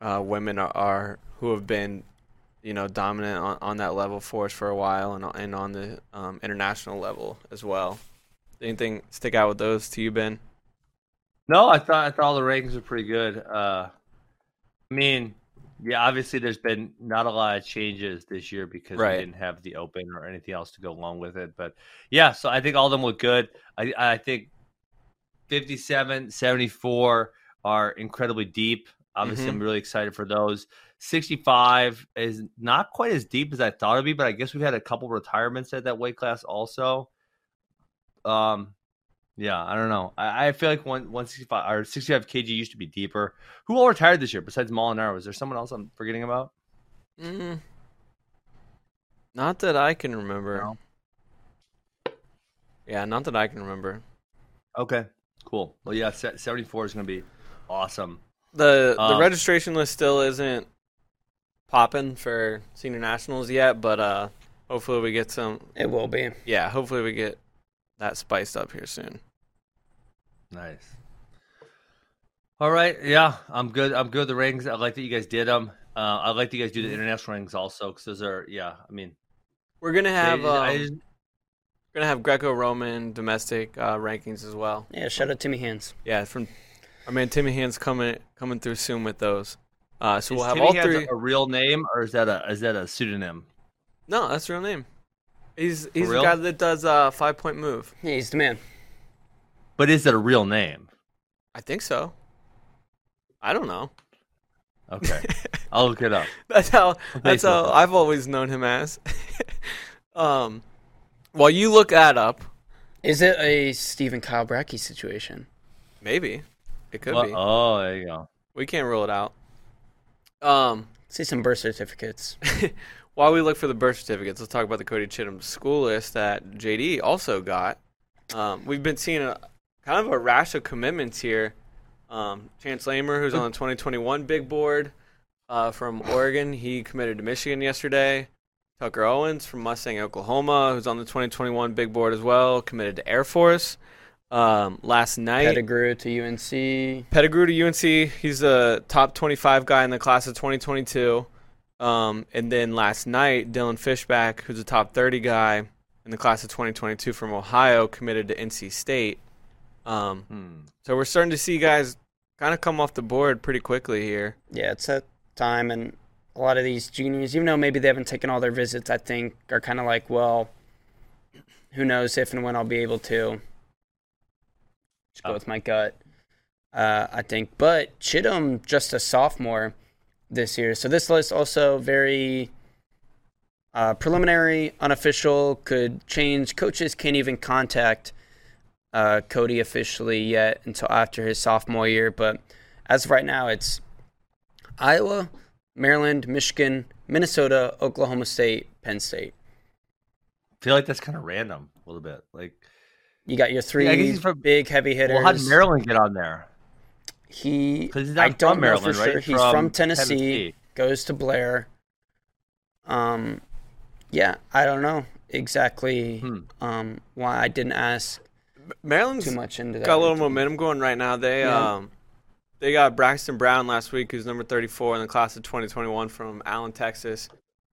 uh, women are, are who have been you know dominant on, on that level for us for a while and and on the um, international level as well. Anything stick out with those to you, Ben? No, I thought I thought all the rankings were pretty good. Uh, I mean, yeah, obviously there's been not a lot of changes this year because Right. we didn't have the open or anything else to go along with it. But yeah, so I think all of them look good. I I think 57, 74 are incredibly deep. Obviously, Mhm. I'm really excited for those. 65 is not quite as deep as I thought it'd be, but I guess we've had a couple retirements at that weight class also. Um, yeah, I don't know. I, I feel like one 165 or 65 kg used to be deeper. Who all retired this year besides Molinaro? Is there someone else I'm forgetting about? Mm, not that I can remember. No. Yeah, not that I can remember. Okay, cool. Well, yeah, 74 is going to be awesome. The the Um, registration list still isn't popping for senior nationals yet, but uh, hopefully we get some. It will be. Yeah, hopefully we get that spiced up here soon. Nice. All right, yeah, I'm good. I'm good. The rings. I like that you guys did them. Uh, I like that you guys do the international rings also because those are, yeah. I mean, We're gonna have they- um, I we're gonna have Greco-Roman domestic uh, rankings as well. Yeah, shout out Timmy Hands. Yeah, from our man Timmy Hands coming coming through soon with those. Uh, so is we'll have Timmy all Hands three. a real name or is that a is that a pseudonym? No, that's the real name. He's he's the guy that does uh, five point move. Yeah, he's the man. But is it a real name? I think so. I don't know. Okay, I'll look it up. That's how that's how I've always known him as. um, while you look that up, Is it a Stephen Kyle Brackey situation? maybe it could Well, be. oh, there you go. We can't rule it out. Um, See some birth certificates. while we look for the birth certificates, let's talk about the Cody Chittum school list that JD also got. Um, we've been seeing a kind of a rash of commitments here. Um, Chance Lamer, who's on the 2021 big board uh, from Oregon, he committed to Michigan yesterday. Tucker Owens from Mustang, Oklahoma, who's on the 2021 big board as well, committed to Air Force. Um, last night, Pettigrew to UNC. Pettigrew to UNC. He's a top 25 guy in the class of 2022. Um, and then last night, Dylan Fishback, who's a top 30 guy in the class of 2022 from Ohio, committed to NC State. Um, Hmm. so we're starting to see guys kind of come off the board pretty quickly here. Yeah, it's that time, and a lot of these juniors, even though maybe they haven't taken all their visits, I think are kind of like, well, who knows if and when I'll be able to. Just go Oh. with my gut, uh, I think. But Chittum, just a sophomore this year, so this list also very uh, preliminary, unofficial, could change. Coaches can't even contact uh, Cody officially yet until after his sophomore year, but as of right now, it's Iowa, Maryland, Michigan, Minnesota, Oklahoma State, Penn State. I feel like that's kind of random a little bit. Like, You got your three Yeah, I guess he's from- big heavy hitters. well, how did Maryland get on there? He, 'Cause he's not I don't from know for sure. He's He's from, from Tennessee, Tennessee. Goes to Blair. Um, yeah, I don't know exactly Hmm. um why I didn't ask Maryland's too much into that. got a little momentum going right now. They Yeah. um they got Braxton Brown last week, who's number 34 in the class of 2021 from Allen, Texas,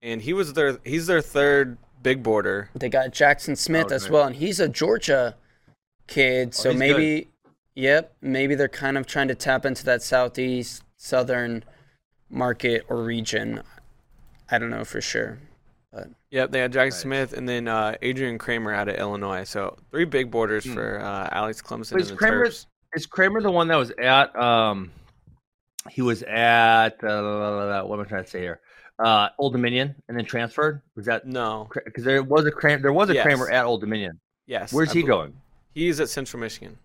and he was their he's their third big boarder. They got Jackson Smith Oh, as well, and he's a Georgia kid. So he's maybe, yep, maybe they're kind of trying to tap into that southeast, southern market or region. I don't know for sure. Yep, they had Jackson Nice. Smith and then uh, Adrian Kramer out of Illinois. So three big borders Hmm. for uh, Alex Clemsen is and the Kramer- Terps. is Kramer the one that was at? Um, he was at uh, what am I trying to say here? Uh, Old Dominion and then transferred. Was that No. because there was a Kramer? There was a Yes. Kramer at Old Dominion. Yes. Where's I he bel- going? He's at Central Michigan.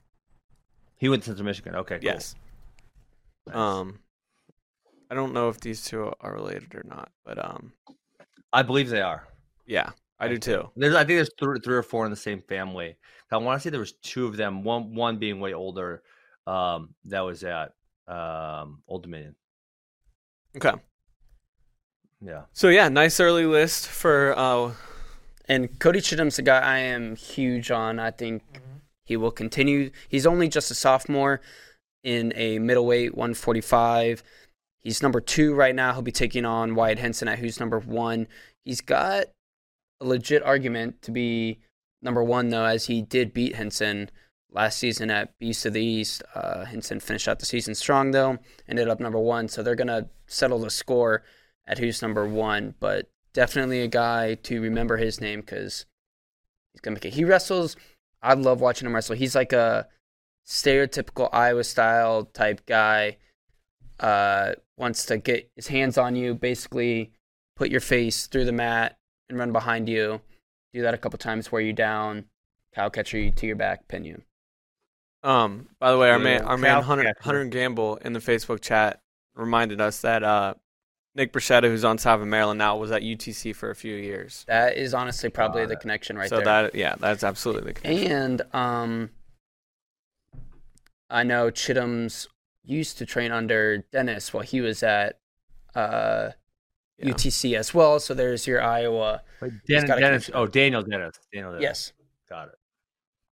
He went to Central Michigan. Okay, cool. Yes. Nice. Um, I don't know if these two are related or not, but um, I believe they are. yeah, I do too. There's, I think there's three, three or four in the same family. I want to say there was two of them. One, one being way older. Um, that was at um Old Dominion. Okay. Yeah. So yeah, nice early list for uh, And Cody Chittum's a guy I am huge on. I think he will continue. He's only just a sophomore in a middleweight 145. He's number two right now. He'll be taking on Wyatt Henson at who's number one. He's got a legit argument to be number one, though, as he did beat Henson last season at Beast of the East. Uh, Henson finished out the season strong, though, ended up number one. So they're going to settle the score at who's number one. But definitely a guy to remember his name because he's going to make it. He wrestles. I love watching him wrestle. He's like a stereotypical Iowa style type guy. Uh, wants to get his hands on you, basically put your face through the mat and run behind you. Do that a couple times, wear you down, cow catcher you to your back, pin you. Um, by the way, our man, our man Cal Hunter, Hunter Gamble in the Facebook chat reminded us that uh, Nick Bruschetta, who's on top of Maryland now, was at UTC for a few years. That is honestly probably Got the connection right so there. So that, yeah, that's absolutely the connection. And um, I know Chittum's used to train under Dennis while he was at uh, Yeah. UTC as well. So there's your Iowa. Wait, He's Dan, got Dennis. Oh, Daniel Dennis. Daniel Dennis. Yes. Got it.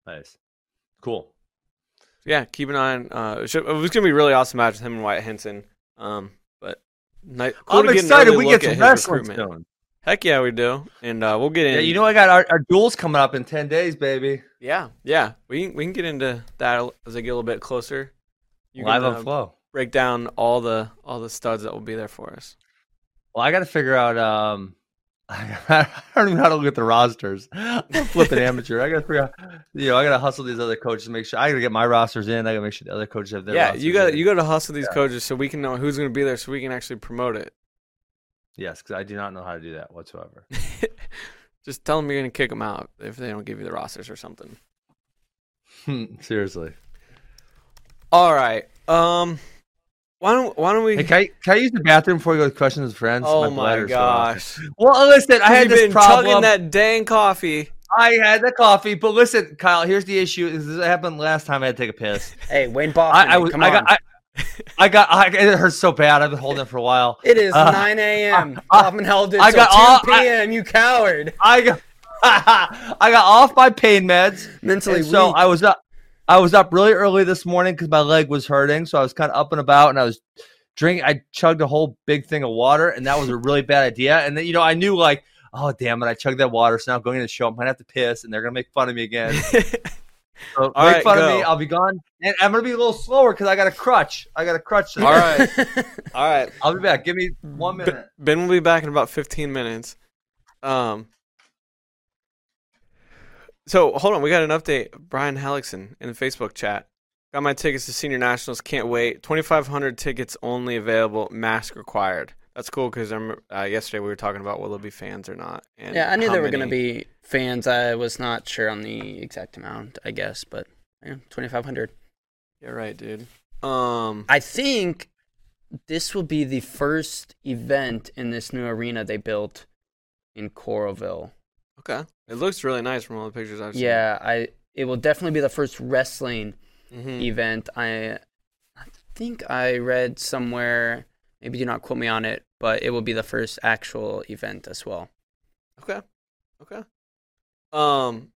Nice. Cool. yeah, keep an eye on. Uh, it, should, it was gonna be a really awesome match with him and Wyatt Henson. Um, but ni- cool I'm to get excited. We get at some his wrestling recruitment. soon. Heck yeah, we do, and uh, we'll get in. Yeah, you know, I got our, our duels coming up in ten days, baby. Yeah, yeah, we can, we can get into that as I get a little bit closer. You Live can, on uh, flow. break down all the all the studs that will be there for us. Well, I got to figure out. Um, I don't even know how to look at the rosters. I'm a flipping amateur. I got to figure out. You know, I got to hustle these other coaches to make sure. I got to get my rosters in. I got to make sure the other coaches have their. yeah, rosters you got in. you got to hustle these Yeah. coaches so we can know who's going to be there, so we can actually promote it. Yes, because I do not know how to do that whatsoever. Just tell them you're going to kick them out if they don't give you the rosters or something. Seriously. All right. Um, why don't why don't we? Hey, can I, can I use the bathroom before we go to questions with friends? oh my bladder's going off. gosh! Well, listen, I had You've this been problem. chugging that dang coffee. I had the coffee, but listen, Kyle. Here's the issue: is this happened last time I had to take a piss. Hey, Wayne Boston. I, I was, come I on. got, I, I got, I, it hurts so bad. I've been holding it for a while. it is Uh, 9 a.m. uh, Hoffman held it I till got 2 all- I- p.m. you coward. I got, I got off my pain meds, Mentally and so weak. I was up. I was up really early this morning because my leg was hurting, so I was kind of up and about, and I was drinking. I chugged a whole big thing of water, and that was a really bad idea. And then, you know, I knew like, oh damn it, I chugged that water, so now I'm going to the show. I'm gonna have to piss, and they're gonna make fun of me again. So All make right, fun of me. I'll be gone, and I'm gonna be a little slower because I got a crutch. I got a crutch. today. All right, all right. I'll be back. Give me one minute. Ben will be back in about 15 minutes. Um. So hold on, we got an update. Brian Hellickson in the Facebook chat. Got my tickets to Senior Nationals. Can't wait. 2,500 tickets only available. Mask required. That's cool because uh, yesterday we were talking about will there be fans or not. And yeah, I knew there were going to be fans. I was not sure on the exact amount, I guess, but yeah, 2,500. Yeah, right, dude. Um. I think this will be the first event in this new arena they built in Coralville. Okay. It looks really nice from all the pictures I've seen. Yeah, I it will definitely be the first wrestling Mhm. event. I I think I read somewhere, maybe do not quote me on it, but it will be the first actual event as well. Okay. Okay. Um,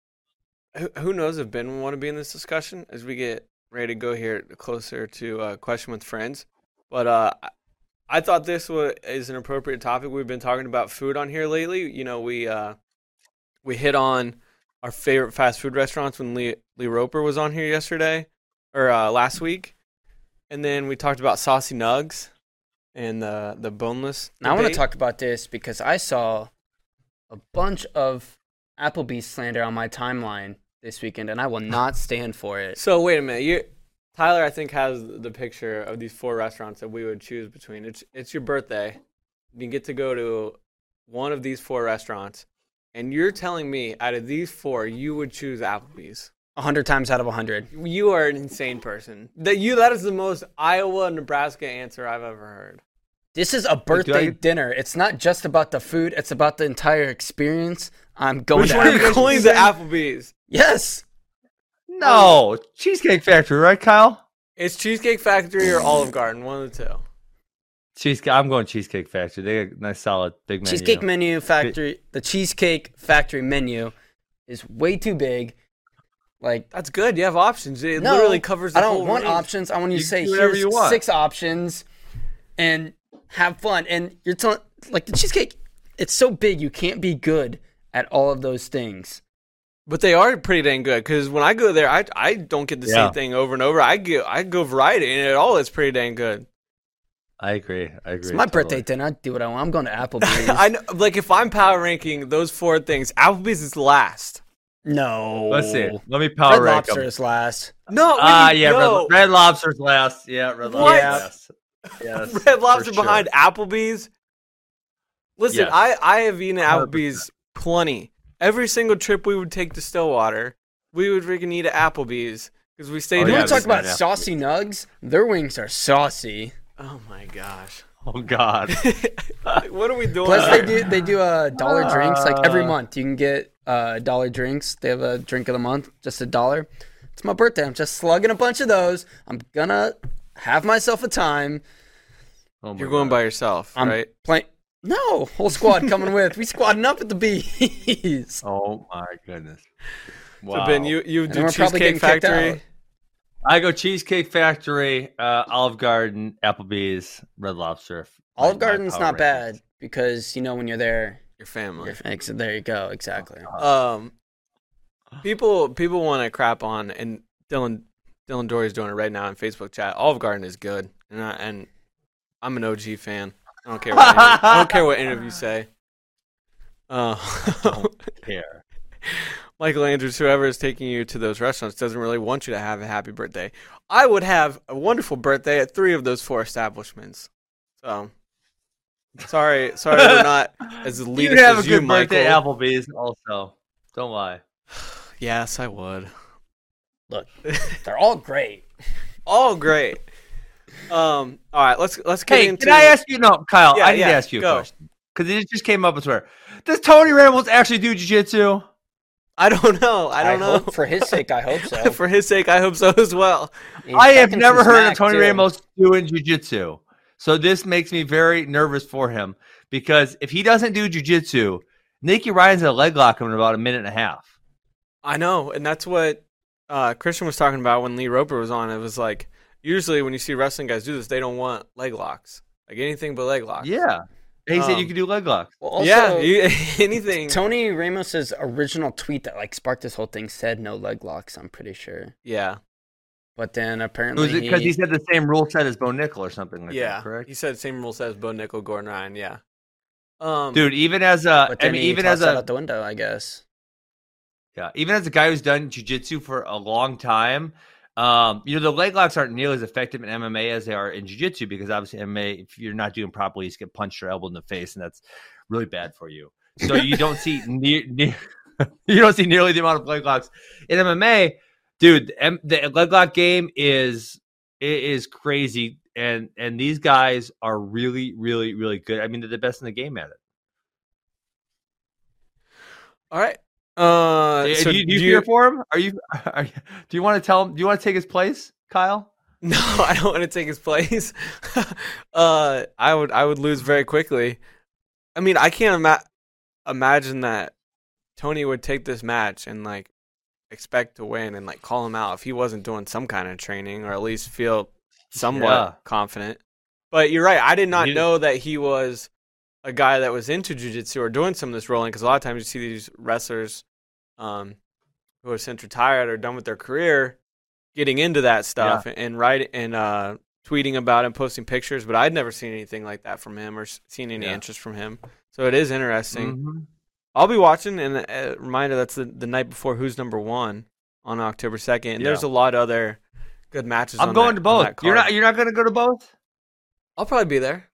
who, who knows if Ben will want to be in this discussion as we get ready to go here closer to uh, question with friends. But uh, I- I thought this was is an appropriate topic. We've been talking about food on here lately. You know, we uh, we hit on our favorite fast food restaurants when Lee Lee Roper was on here yesterday or uh, last week, and then we talked about saucy nugs and the the boneless. Now I want to talk about this because I saw a bunch of Applebee's slander on my timeline this weekend, and I will not stand for it. So wait a minute. You Tyler, I think, has the picture of these four restaurants that we would choose between. It's it's your birthday. You get to go to one of these four restaurants, and you're telling me out of these four, you would choose Applebee's. A hundred times out of a hundred. You are an insane person. That you that is the most Iowa Nebraska answer I've ever heard. This is a birthday I- dinner. It's not just about the food. It's about the entire experience. I'm going Which to one are you Applebee's. going to Applebee's? Yes. No, Cheesecake Factory, right, Kyle? It's Cheesecake Factory or Olive Garden, one of the two. Cheesecake. I'm going Cheesecake Factory. They got a nice, solid, big menu. Cheesecake menu factory. The Cheesecake Factory menu is way too big. Like That's good. You have options. It no, literally covers the I don't whole want range. options. I want you to say can do whatever here's you want. six options, and have fun. And you're telling like the cheesecake. It's so big you can't be good at all of those things. But they are pretty dang good because when I go there, I I don't get the Yeah. same thing over and over. I get I go variety, and it all is pretty dang good. I agree. I agree. It's my totally. birthday dinner. I do what I want. I'm going to Applebee's. I know, like if I'm power ranking those four things, Applebee's is last. no. Let's see. Let me power Red rank Lobster them. is last. No, Ah, wait, yeah, no. red, red Lobster's last. Yeah, Red What? Lobster's. Yes, Red Lobster sure. behind Applebee's. Listen, Yes. I I have eaten at 100%. Applebee's plenty. Every single trip we would take to Stillwater, we would freaking eat at Applebee's because we stayed. Oh, You in yeah, want to talk about saucy nugs? Their wings are saucy. Oh my gosh! Oh God. what are we doing? Plus, they do they do uh, dollar drinks like every Uh. month. You can get uh, dollar drinks. They have a drink of the month, just a dollar. It's my birthday. I'm just slugging a bunch of those. I'm gonna have myself a time. Oh my You're going God. by yourself, I'm right? playing. No, whole squad coming with. We squadding up at the bees. Oh my goodness. So Wow. Ben, you you do Cheesecake getting kicked Factory. Out. I go Cheesecake Factory, uh, Olive Garden, Applebee's, Red Lobster. Olive My- my Garden's power not rankings. bad because you know when you're there. Your family. You're, ex- there you go. Exactly. Um, people people want to crap on, and Dylan Dylan Dory's doing it right now in Facebook chat. Olive Garden is good, and I, and I'm an OG fan. I don't care. What any, I don't care what any of you say. Uh, Care. Michael Andrews, whoever is taking you to those restaurants, doesn't really want you to have a happy birthday. I would have a wonderful birthday at three of those four establishments. So, sorry, sorry, we're not as elitist You'd have a you, good birthday. Applebee's also. Don't lie. Yes, I would. Look, they're all great. All great. Um. All right. Let's let's get Hey, into. can I ask you? No, Kyle, Yeah, I need yeah, to ask you a go. question. Because it just came up, I swear. Does Tony Ramos actually do jiu-jitsu? I don't know. I don't know. Hope, for his sake, I hope so. For his sake, I hope so as well. He's I have never heard of Tony too. Ramos doing jiu-jitsu. So this makes me very nervous for him because if he doesn't do jiu-jitsu, Nicky Ryan's in a leg lock him in about a minute and a half. I know, and that's what uh, Christian was talking about when Lee Roper was on. It was like usually when you see wrestling guys do this, they don't want leg locks, like anything but leg locks. Yeah. He said you Um, could do leg locks. Well, also, yeah, you, anything. Tony Ramos's original tweet that like sparked this whole thing said no leg locks. I'm pretty sure, yeah, but then apparently Was it because he said the same rule set as Bo Nickal or something like yeah. that, correct? He said same rule set as Bo Nickal, Gordon Ryan. Yeah. Um, Dude, even as a But I mean, he even as a out the window, I guess. Yeah, even as a guy who's done jujitsu for a long time, um, you know the leg locks aren't nearly as effective in MMA as they are in jiu-jitsu because obviously MMA, if you're not doing properly, you just get punched or elbowed in the face, and that's really bad for you. So you don't see near, near you don't see nearly the amount of leg locks in MMA, dude. The, M- the leg lock game is it is crazy, and and these guys are really, really, really good. I mean, they're the best in the game at it. All right. Uh, do, so you, do you fear for him? Are you? Are you do you want to tell him? Do you want to take his place, Kyle? No, I don't want to take his place. uh, I would I would lose very quickly. I mean, I can't ima- imagine that Tony would take this match and like expect to win and like call him out if he wasn't doing some kind of training or at least feel somewhat Yeah. confident. But you're right. I did not know that he was a guy that was into jujitsu or doing some of this rolling because a lot of times you see these wrestlers um, who are since retired or done with their career getting into that stuff and writing and uh, tweeting about and posting pictures. But I'd never seen anything like that from him or seen any Yeah. interest from him. So it is interesting. Mhm. I'll be watching. And a reminder that's the, the night before Who's Number One on October 2nd. And there's a lot of other good matches. I'm going that- to both. You're not. You're not going to go to both. I'll probably be there.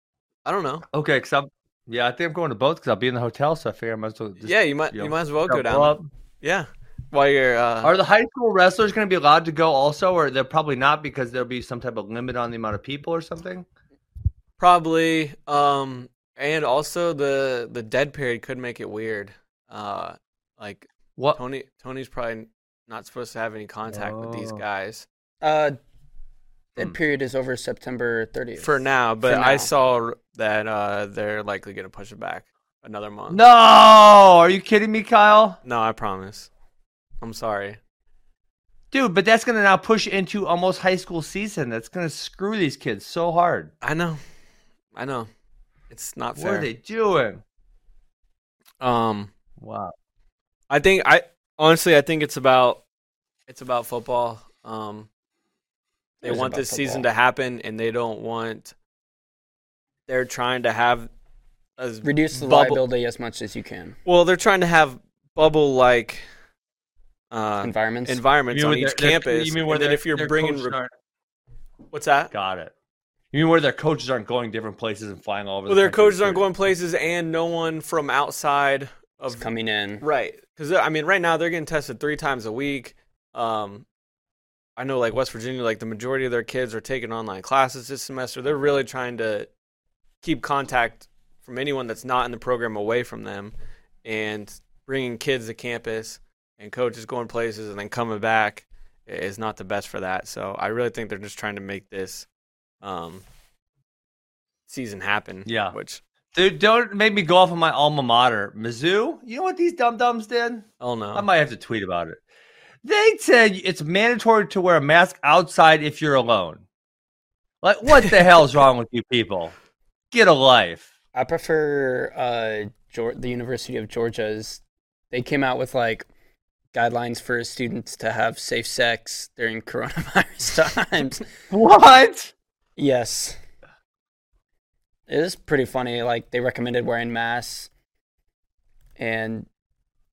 I don't know. Okay, because I'm. Yeah, I think I'm going to both because I'll be in the hotel, so I figure I might as well. Just, yeah, you might. you You, know, might as well go down. up. Yeah, while you're. Uh, Are the high school wrestlers going to be allowed to go also, or they're probably not because there'll be some type of limit on the amount of people or something? Probably. Um, and also the the dead period could make it weird. Uh, like What? Tony Tony's probably not supposed to have any contact with these Oh. guys Uh, that Hmm. period is over September 30th. for now. But For I saw that uh they're likely gonna push it back another month. No, are you kidding me, Kyle? no, I promise. I'm sorry. Dude, but that's going to now push into almost high school season. That's going to screw these kids so hard. I know. I know. It's not fair. What fair. are they doing? Um, Wow. I think I honestly I think it's about it's about football. Um, they want about this season to happen, and they don't want. They're trying to have as Reduce the bubble- liability as much as you can. Well, they're trying to have bubble like uh, Environments. environments on each their- their- campus. You mean where then if you're bringing re- what's that? got it. You mean where their coaches aren't going different places and flying all over? Well, the their country coaches aren't going places, and no one from outside is of coming in. Right. Because, I mean, right now they're getting tested three times a week. Um, I know, like, West Virginia, like, the majority of their kids are taking online classes this semester. They're really trying to keep contact from anyone that's not in the program away from them and bringing kids to campus and coaches going places and then coming back is not the best for that. So I really think they're just trying to make this um, season happen. Yeah. Which, Dude, don't make me go off on my alma mater, Mizzou. You know what these dum dums did? oh no. I might have to tweet about it. They said it's mandatory to wear a mask outside if you're alone. Like, what the hell's wrong with you people? Get a life. I prefer uh, Geor- the University of Georgia's. They came out with like guidelines for students to have safe sex during coronavirus times. What? yes. It is pretty funny. Like they recommended wearing masks and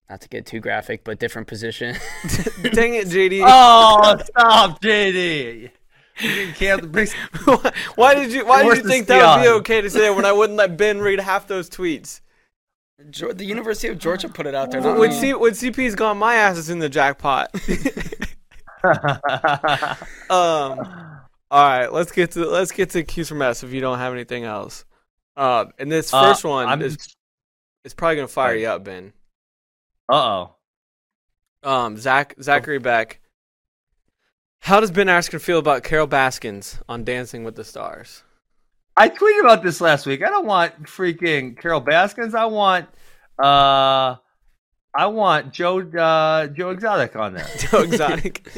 not to get too graphic, but different position. Dang it, JD. Oh, stop, JD. You didn't cancel- bring- why did you Why did you think that would be okay to say when I wouldn't let Ben read half those tweets? The University of Georgia put it out there. not When. C, when CP's gone, my ass is in the jackpot. um, all right, let's get to let's get to Q's from S if you don't have anything else. Uh, and this Uh, first one I'm is is probably gonna fire Right. you up, Ben. Uh oh. Um, Zach Zachary Beck. How does Ben Askren feel about Carole Baskins on Dancing with the Stars? I tweeted about this last week. I don't want freaking Carole Baskins. I want uh I want Joe uh Joe Exotic on there. Joe Exotic.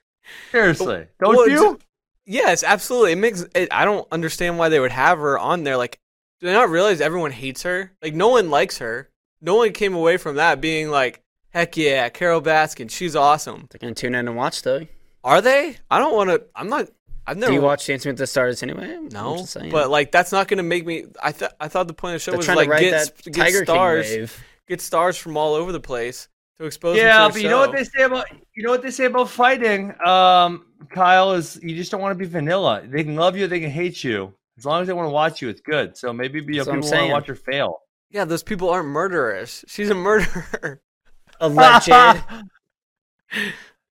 Seriously. Don't Well, you? Yes, absolutely. It makes it, I don't understand why they would have her on there. Like, do they not realize everyone hates her? Like, no one likes her. No one came away from that being like, "Heck yeah, Carole Baskin, she's awesome." They're gonna tune in and watch though. Are they? I don't want to. I'm not. I've never. Do you watch Dancing with the Stars anyway? No, but like that's not going to make me. I thought I thought the point of the show they're was like to get get Tiger stars, King wave. get stars from all over the place to expose. them Yeah, to but the you know what they say about you know what they say about fighting, um, Kyle is you just don't want to be vanilla. They can love you, they can hate you. As long as they want to watch you, it's good. So maybe you know, That's what I'm people want to watch her fail. Yeah, those people aren't murderers. She's a murderer. Alleged. Does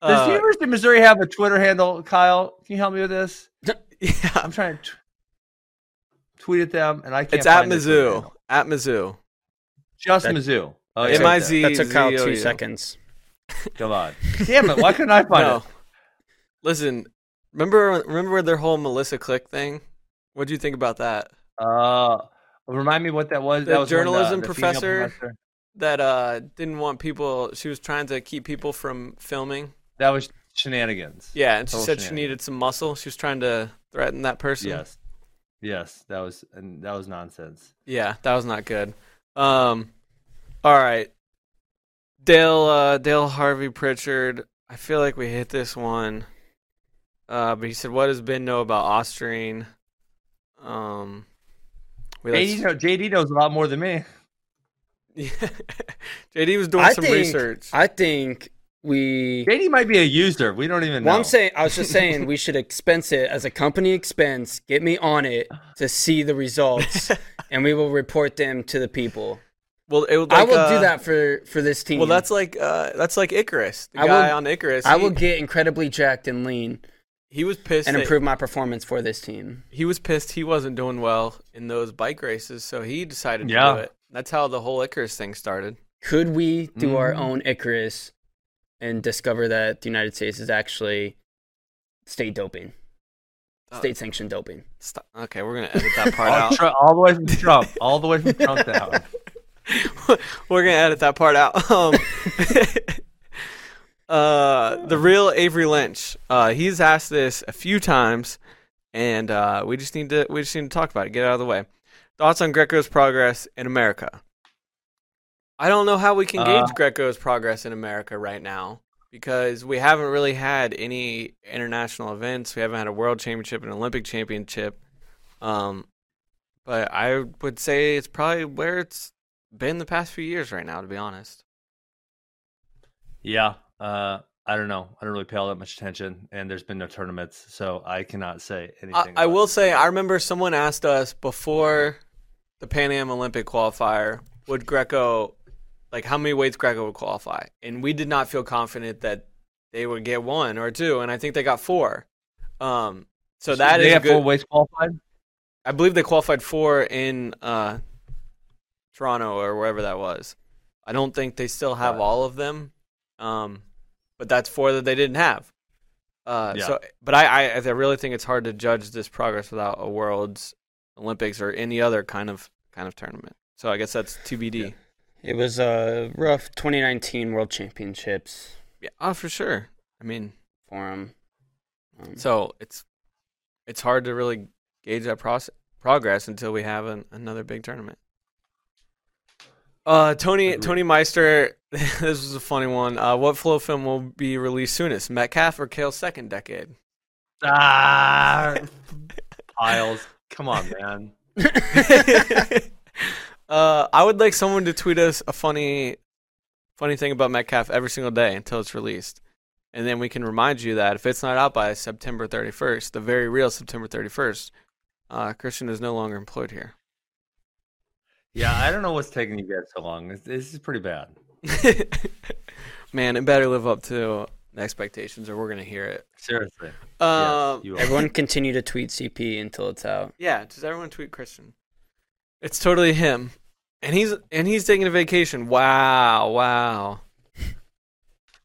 Uh, the University of Missouri have a Twitter handle, Kyle? Can you help me with this? yeah, I'm trying to t- tweet at them, and I can't. it's at find their Mizzou. At Mizzou. Just That- Mizzou. Oh, M yeah, I Z. that took Kyle two seconds. Come on. Damn it! Why couldn't I find No. it? Listen, remember remember their whole Melissa Click thing? What do you think about that? Uh, remind me what that was. The that was when journalism the professor- professor- That uh didn't want people. She was trying to keep people from filming. That was shenanigans. Yeah, and she Total said she needed some muscle. She was trying to threaten that person. Yes. Yes, that was and that was nonsense. Yeah, that was not good. Um, all right, Dale uh, Dale Harvey Pritchard. I feel like we hit this one. Uh, but he said, "What does Ben know about Ostarine?" Um, we JD, know, JD knows a lot more than me. Yeah. JD was doing I some think, research. I think we. JD might be a user. We don't even know. Well, I'm saying I was just saying we should expense it as a company expense. Get me on it to see the results, and we will report them to the people. Well, it would I will uh, do that for for this team. Well, that's like uh, that's like Icarus, the I will- guy on Icarus. I he, will get incredibly jacked and lean He was pissed. and that- improve my performance for this team. He was pissed. He wasn't doing well in those bike races, so he decided to Yeah. do it. That's how the whole Icarus thing started. Could we do our Mhm. own Icarus and discover that the United States is actually state doping, Uh, state sanctioned doping? Stop. Okay, we're gonna edit that part out. Tru- all the way from Trump. all the way from Trump down. We're gonna edit that part out. Um, uh, the real Avery Lynch. Uh, he's asked this a few times, and uh, we just need to we just need to talk about it. Get it out of the way. Thoughts on Greco's progress in America? I don't know how we can gauge Uh, Greco's progress in America right now because we haven't really had any international events. We haven't had a world championship, an Olympic championship. Um, but I would say it's probably where it's been the past few years right now, to be honest. Yeah. Uh, I don't know. I don't really pay all that much attention, and there's been no tournaments, so I cannot say anything. I about will it. say, I remember someone asked us before the Pan Am Olympic qualifier, would Greco, like how many weights Greco would qualify? And we did not feel confident that they would get one or two, and I think they got four. Um, so that they is have good. four weights qualified. I believe they qualified four in uh, Toronto or wherever that was. I don't think they still have all of them, um, but that's four that they didn't have. Uh, Yeah. So, but I, I, I really think it's hard to judge this progress without a World's Olympics or any other kind of kind of tournament. So I guess that's TBD. It was a rough 2019 World Championships Yeah, oh for sure. I mean, for him. Um, so it's it's hard to really gauge that process, progress until we have an, another big tournament. Uh, Tony. Tony Meister, this was a funny one. Uh, what flow film will be released soonest, Metcalf or Cael's second decade? Ah, Pyles. Come on, man. uh, I would like someone to tweet us a funny, funny thing about Metcalf every single day until it's released, and then we can remind you that if it's not out by September 31st, the very real September 31st, uh, Christian is no longer employed here. Yeah, I don't know what's taking you guys so long. This, this is pretty bad. Man, it better live up to expectations, or we're gonna hear it. Seriously. Um, yes. Everyone continue to tweet CP until it's out. yeah, does everyone tweet Christian. It's totally him, and he's and he's taking a vacation. Wow, wow.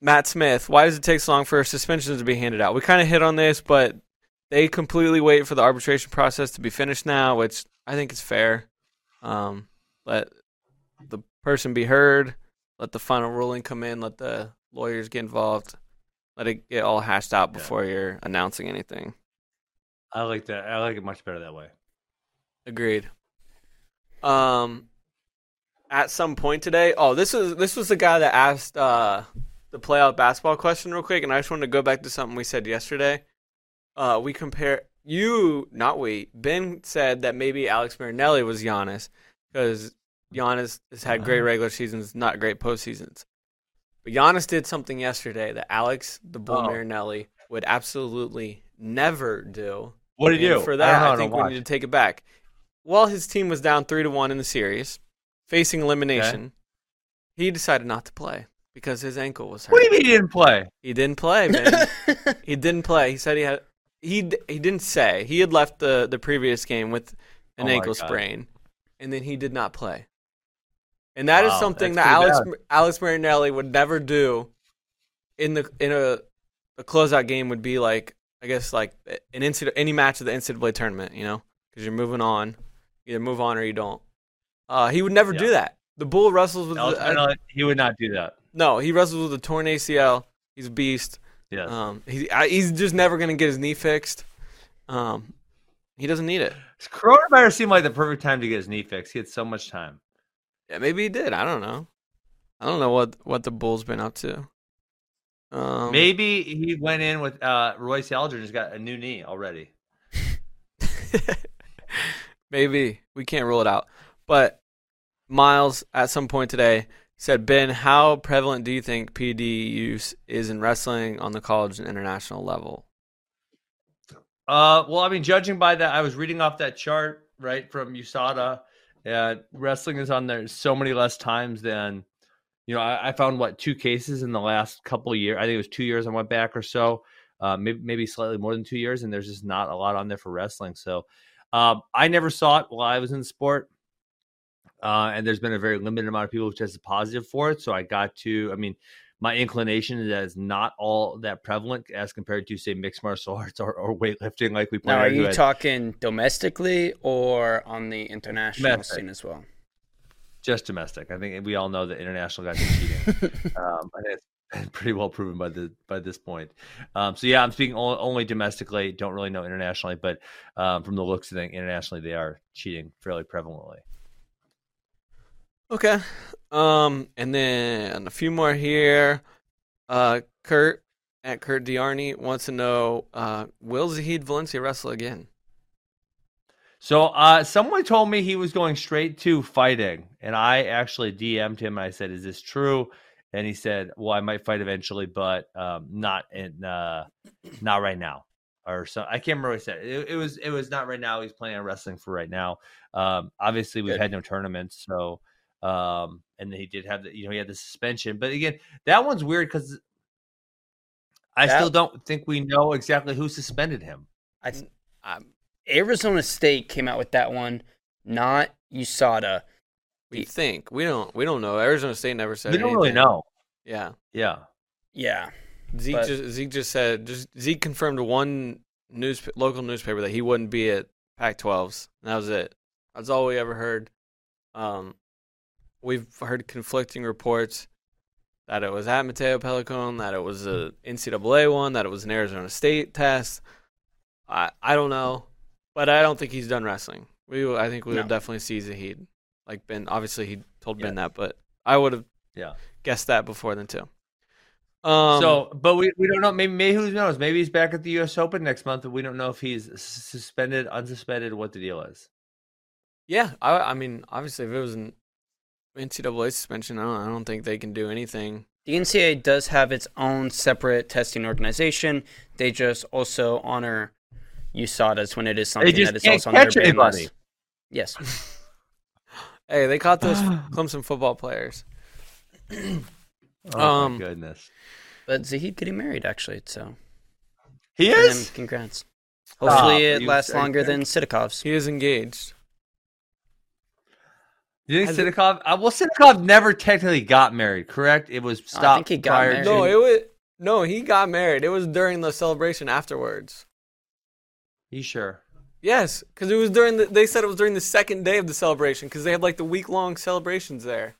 Matt Smith, why does it take so long for suspensions to be handed out? We kind of hit on this, but they completely wait for the arbitration process to be finished now, which I think is fair. Um, let the person be heard, let the final ruling come in, let the lawyers get involved, let it get all hashed out Yeah. before you're announcing anything. I like that. I like it much better that way. Agreed. Um, at some point today, oh, this was this was the guy that asked uh the playoff basketball question real quick, and I just wanted to go back to something we said yesterday. Uh, we compare you, not we. Ben said that maybe Alex Marinelli was Giannis because Giannis has had great regular seasons, not great postseasons. But Giannis did something yesterday that Alex the Bull Oh. Marinelli would absolutely never do. What did you do? For that, I, I think we need to take it back. While his team was down three to one in the series, facing elimination, he decided not to play because his ankle was hurt. What do you mean he didn't play? He didn't play, man. he didn't play. He said he had. He he didn't say he had left the the previous game with oh an Oh ankle sprain, and then he did not play. And that is Wow, something that Alex bad. Alex Marinelli would never do. In the in a a closeout game would be like I guess like an NCAA, any match of the NCAA tournament, you know, because you're moving on, either move on or you don't. Uh, he would never do that. The bull wrestles with Alex the, Marinelli, he would not do that. no, he wrestles with a torn ACL. He's a beast. Yes. Um, he, I, he's just never gonna get his knee fixed. Um, he doesn't need it. Coronavirus seemed like the perfect time to get his knee fixed. He had so much time. Yeah, maybe he did. I don't know. I don't know what what the Bulls been up to. Um, Maybe he went in with uh, Royce Alger and just got a new knee already. maybe we can't rule it out. But Myles, at some point today, said, Ben, how prevalent do you think PD use is in wrestling on the college and international level? Uh, well, I mean, judging by that, I was reading off that chart right from USADA, and wrestling is on there so many less times than, you know, I, I found what two cases in the last couple years. I think it was two years I went back or so, uh, maybe maybe slightly more than two years, and there's just not a lot on there for wrestling. So, um, I never saw it while I was in sport. Uh, and there's been a very limited amount of people who tested positive for it. So I got to, I mean, my inclination is that it's not all that prevalent as compared to say mixed martial arts or, or weightlifting like we Now, are you talking domestically or on the international Domestic. scene as well? just domestic. I think we all know that international guys are cheating. um, it's been pretty well proven by the by this point. Um, so yeah, I'm speaking only, only domestically. Don't really know internationally, but um, from the looks of things, internationally they are cheating fairly prevalently. Okay. Um, and then a few more here. Uh, Kurt at Kurt Diarney wants to know: uh, Will Zahid Valencia wrestle again? So uh, someone told me he was going straight to fighting, and I actually DM'd him. And I said, "Is this true?" And he said, "Well, I might fight eventually, but um, not in uh, not right now." Or so I can't remember what he said. It, it was it was not right now. He's planning on wrestling for right now. Um, obviously, we've Good. had no tournaments, so um, and he did have the you know he had the suspension. But again, that one's weird because I That- still don't think we know exactly who suspended him. I, um, Arizona State came out with that one, not USADA. We think we don't. We don't know. Arizona State never said. We don't really know. Yeah. Yeah. Yeah, Zeke But- just Zeke just said just Zeke confirmed one news local newspaper that he wouldn't be at Pac-12s. And that was it. That's all we ever heard. Um, we've heard conflicting reports that it was at Matteo Pellicone, that it was a NCAA one, that it was an Arizona State test. I I don't know, but I don't think he's done wrestling. We will, I think we No. definitely see Zahid. Like Ben, obviously he told Ben that, but I would have Yeah. guessed that before then too. Um, so, but we, we don't know. Maybe, maybe who knows? Maybe he's back at the U.S. Open next month, and we don't know if he's suspended, unsuspended, what the deal is. Yeah, I, I mean, obviously, if it was an NCAA suspension, I don't, I don't think they can do anything. the NCAA does have its own separate testing organization. They just also honor USADA's when it is something that is also on their catch ban anybody. list. Yes. Hey, they caught those Clemson football players. Oh Um, my goodness, But Zahid getting married, actually. So he for is. congrats. Hopefully, Stop. it lasts longer serious? than Sidakov's. He is engaged. You think Has it- Uh, well, Sidakov never technically got married, correct? It was stopped I think he got prior married. to. No, it was no. He got married. It was during the celebration afterwards. you sure? Yes, because it was during the. They said it was during the second day of the celebration because they had like the week long celebrations there.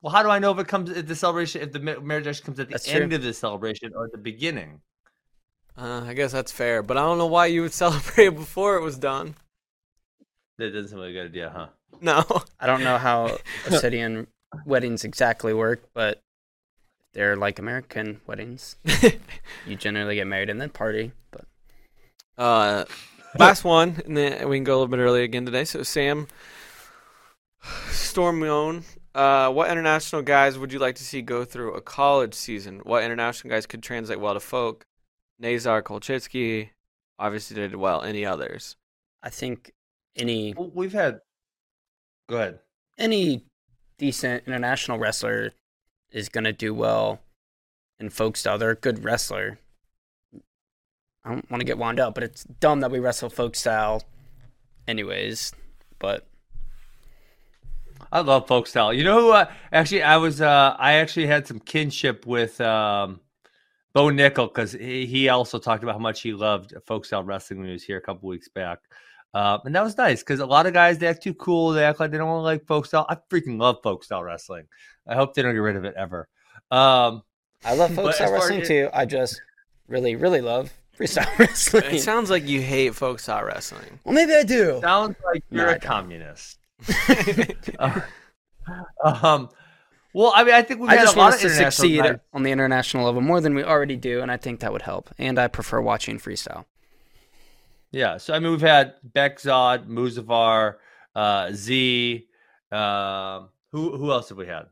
Well, how do I know if it comes if the celebration if the marriage actually comes at the That's end true. of the celebration or at the beginning? Uh, I guess that's fair, but I don't know why you would celebrate it before it was done. That doesn't seem like a good idea, huh? No. I don't know how Ossetian weddings exactly work, but they're like American weddings. You generally get married and then party. But Uh, last one, and then we can go a little bit early again today. So, Sam Stormone, uh, what international guys would you like to see go through a college season? What international guys could translate well to folk? Nazar Kulchytskyy obviously did well. Any others? I think any Well, we've had. Go ahead. any decent international wrestler is gonna do well in folk style. They're a good wrestler. I don't want to get wound up, but it's dumb that we wrestle folk style, anyways. But I love folk style. You know who? Uh, actually, I was. Uh, I actually had some kinship with um, Bo Nickal because he, he also talked about how much he loved folk style wrestling when he was here a couple weeks back. Uh, and that was nice because a lot of guys they act too cool. They act like they don't want to like folk style. I freaking love folk style wrestling. I hope they don't get rid of it ever. Um, I love folk style wrestling as- too. I just really, really love freestyle wrestling. It sounds like you hate folk style wrestling. well, maybe I do. sounds like you're I a don't. communist. Uh, um, well, I mean, I think we've I had just a lot want of to international succeed guys- on the international level more than we already do, and I think that would help. And I prefer watching freestyle. Yeah, so I mean, we've had Beck Zod, Muzaffar, uh, Z. Um, who who else have we had?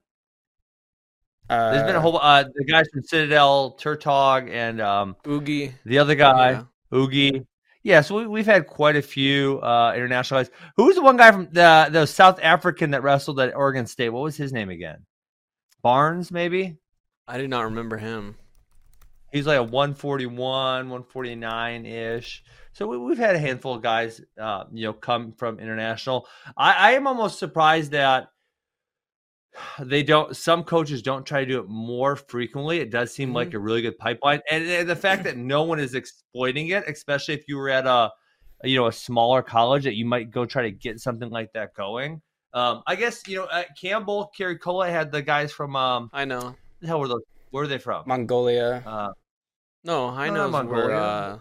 Uh, There's been a whole uh, the guys from Citadel, Turtog, and um, Oogie. the other guy, Yeah. Oogie. Yeah, so we, we've had quite a few uh, international guys. Who was the one guy from the the South African that wrestled at Oregon State? What was his name again? Barnes, maybe. I do not remember him. He's like a 141, 149 ish. So we, we've had a handful of guys, uh, you know, come from international. I, I am almost surprised that they don't. Some coaches don't try to do it more frequently. It does seem like a really good pipeline, and, and the fact that no one is exploiting it, especially if you were at a, you know, a smaller college, that you might go try to get something like that going. Um, I guess you know, uh, Campbell, Cary Kolat had the guys from um, I know. the hell were those? Where are they from? Mongolia. Uh, No, I no, know. not Where, Mongolia. uh,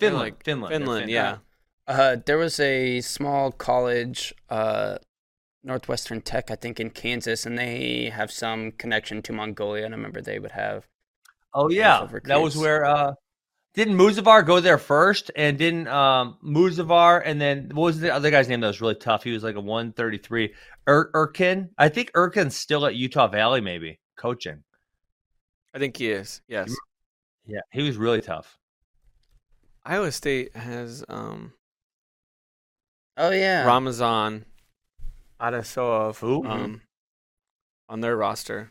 Finland, like Finland, They're Finland, Fin- yeah. Uh, there was a small college, uh, Northwestern Tech, I think, in Kansas, and they have some connection to Mongolia. And I remember they would have. Oh yeah, that was where uh didn't Muzaffar go there first, and didn't um Muzaffar, and then what was the other guy's name that was really tough? He was like a one thirty three. Ur- Urkin, I think Urkin's still at Utah Valley, maybe coaching. I think he is. Yes. Yeah, he was really tough. Iowa State has um Oh yeah, Ramazan Adasov Who? um on their roster.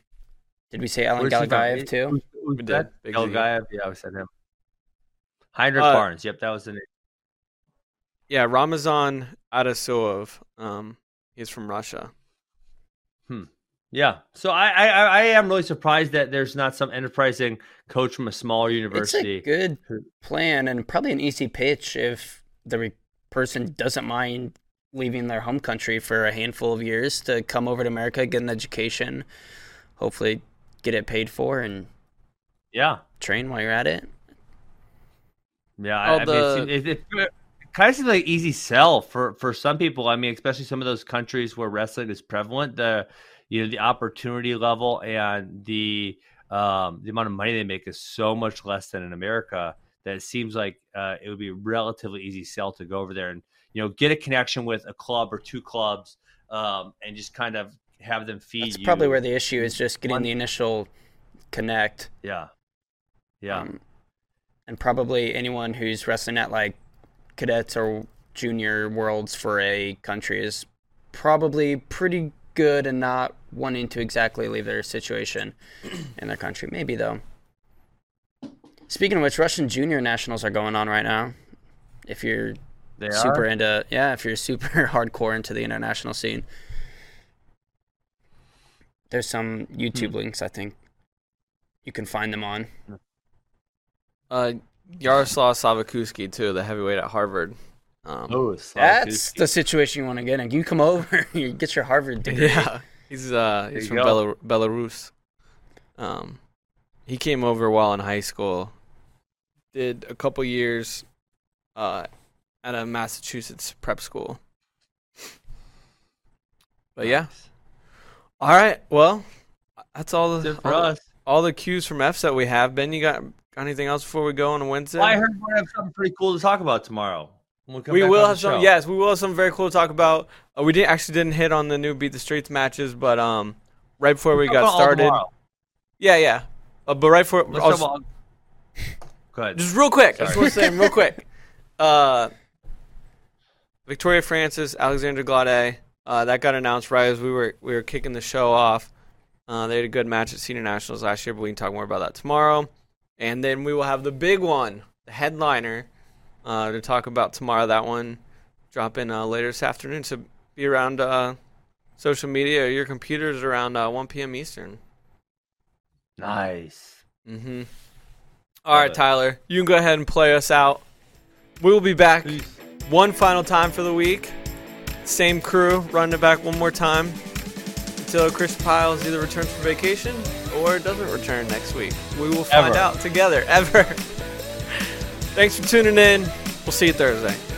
did we say Alan Where's? Galagayev too? Who's- who's We that? did. Big Galagayev, yeah, I said him. Heinrich Uh, Barnes, yep, that was the name. Yeah, Ramazan Adasov. Um he's from Russia. Yeah, so I, I I I am really surprised that there's not some enterprising coach from a smaller university. It's university. a good plan and probably an easy pitch if the re- person doesn't mind leaving their home country for a handful of years to come over to America, get an education, hopefully get it paid for, and yeah, train while you're at it. Yeah, Oh, I, I the- mean, it, it, it kind of seems like easy sell for for some people. I mean, especially some of those countries where wrestling is prevalent. The you know the opportunity level and the um, the amount of money they make is so much less than in America that it seems like uh, it would be a relatively easy sell to go over there and you know get a connection with a club or two clubs um, and just kind of have them feed That's you. probably where the issue is just getting one- the initial connect. yeah yeah Um, and probably anyone who's wrestling at like cadets or junior worlds for a country is probably pretty good and not wanting to exactly leave their situation in their country. Maybe though. Speaking of which, Russian junior nationals are going on right now. If you're they super are. into yeah, if you're super hardcore into the international scene. There's some YouTube Hmm. links I think you can find them on. Uh Yaroslav Slavikouski too, the heavyweight at Harvard. Um, Oh, That's Slavikouski. the situation you want to get in. You come over, you get your Harvard degree. Yeah, he's uh he's from go. Belar- Belarus. Um, he came over while in high school. Did a couple years, uh, at a Massachusetts prep school. But yeah, all right. Well, that's all the it for all, the- us. all the cues from Fs that we have. Ben, you got, got anything else before we go on Wednesday? Well, I heard we're have something pretty cool to talk about tomorrow. When come we back will have some. show. Yes, we will have some very cool to talk about. Uh, we didn't actually didn't hit on the new Beat the Streets matches, but um, right before we Talk got started, yeah, yeah. Uh, but right before, Let's I'll talk just, about- Go ahead. just real quick, I just want to say real quick. Uh, Victoria Francis, Alexandra Glaude, uh, that got announced right as we were we were kicking the show off. Uh, they had a good match at Senior Nationals last year, but we can talk more about that tomorrow. And then we will have the big one, the headliner, uh, to talk about tomorrow. That one dropping uh, later this afternoon. So be around uh, social media or your computers around uh, 1 p.m. Eastern. Nice. Mm-hmm. All right. Tyler, you can go ahead and play us out. We will be back one final time for the week. Same crew, running it back one more time until Chris Pyles either returns from vacation or doesn't return next week. We will find Ever. out together. Ever. Thanks for tuning in. We'll see you Thursday.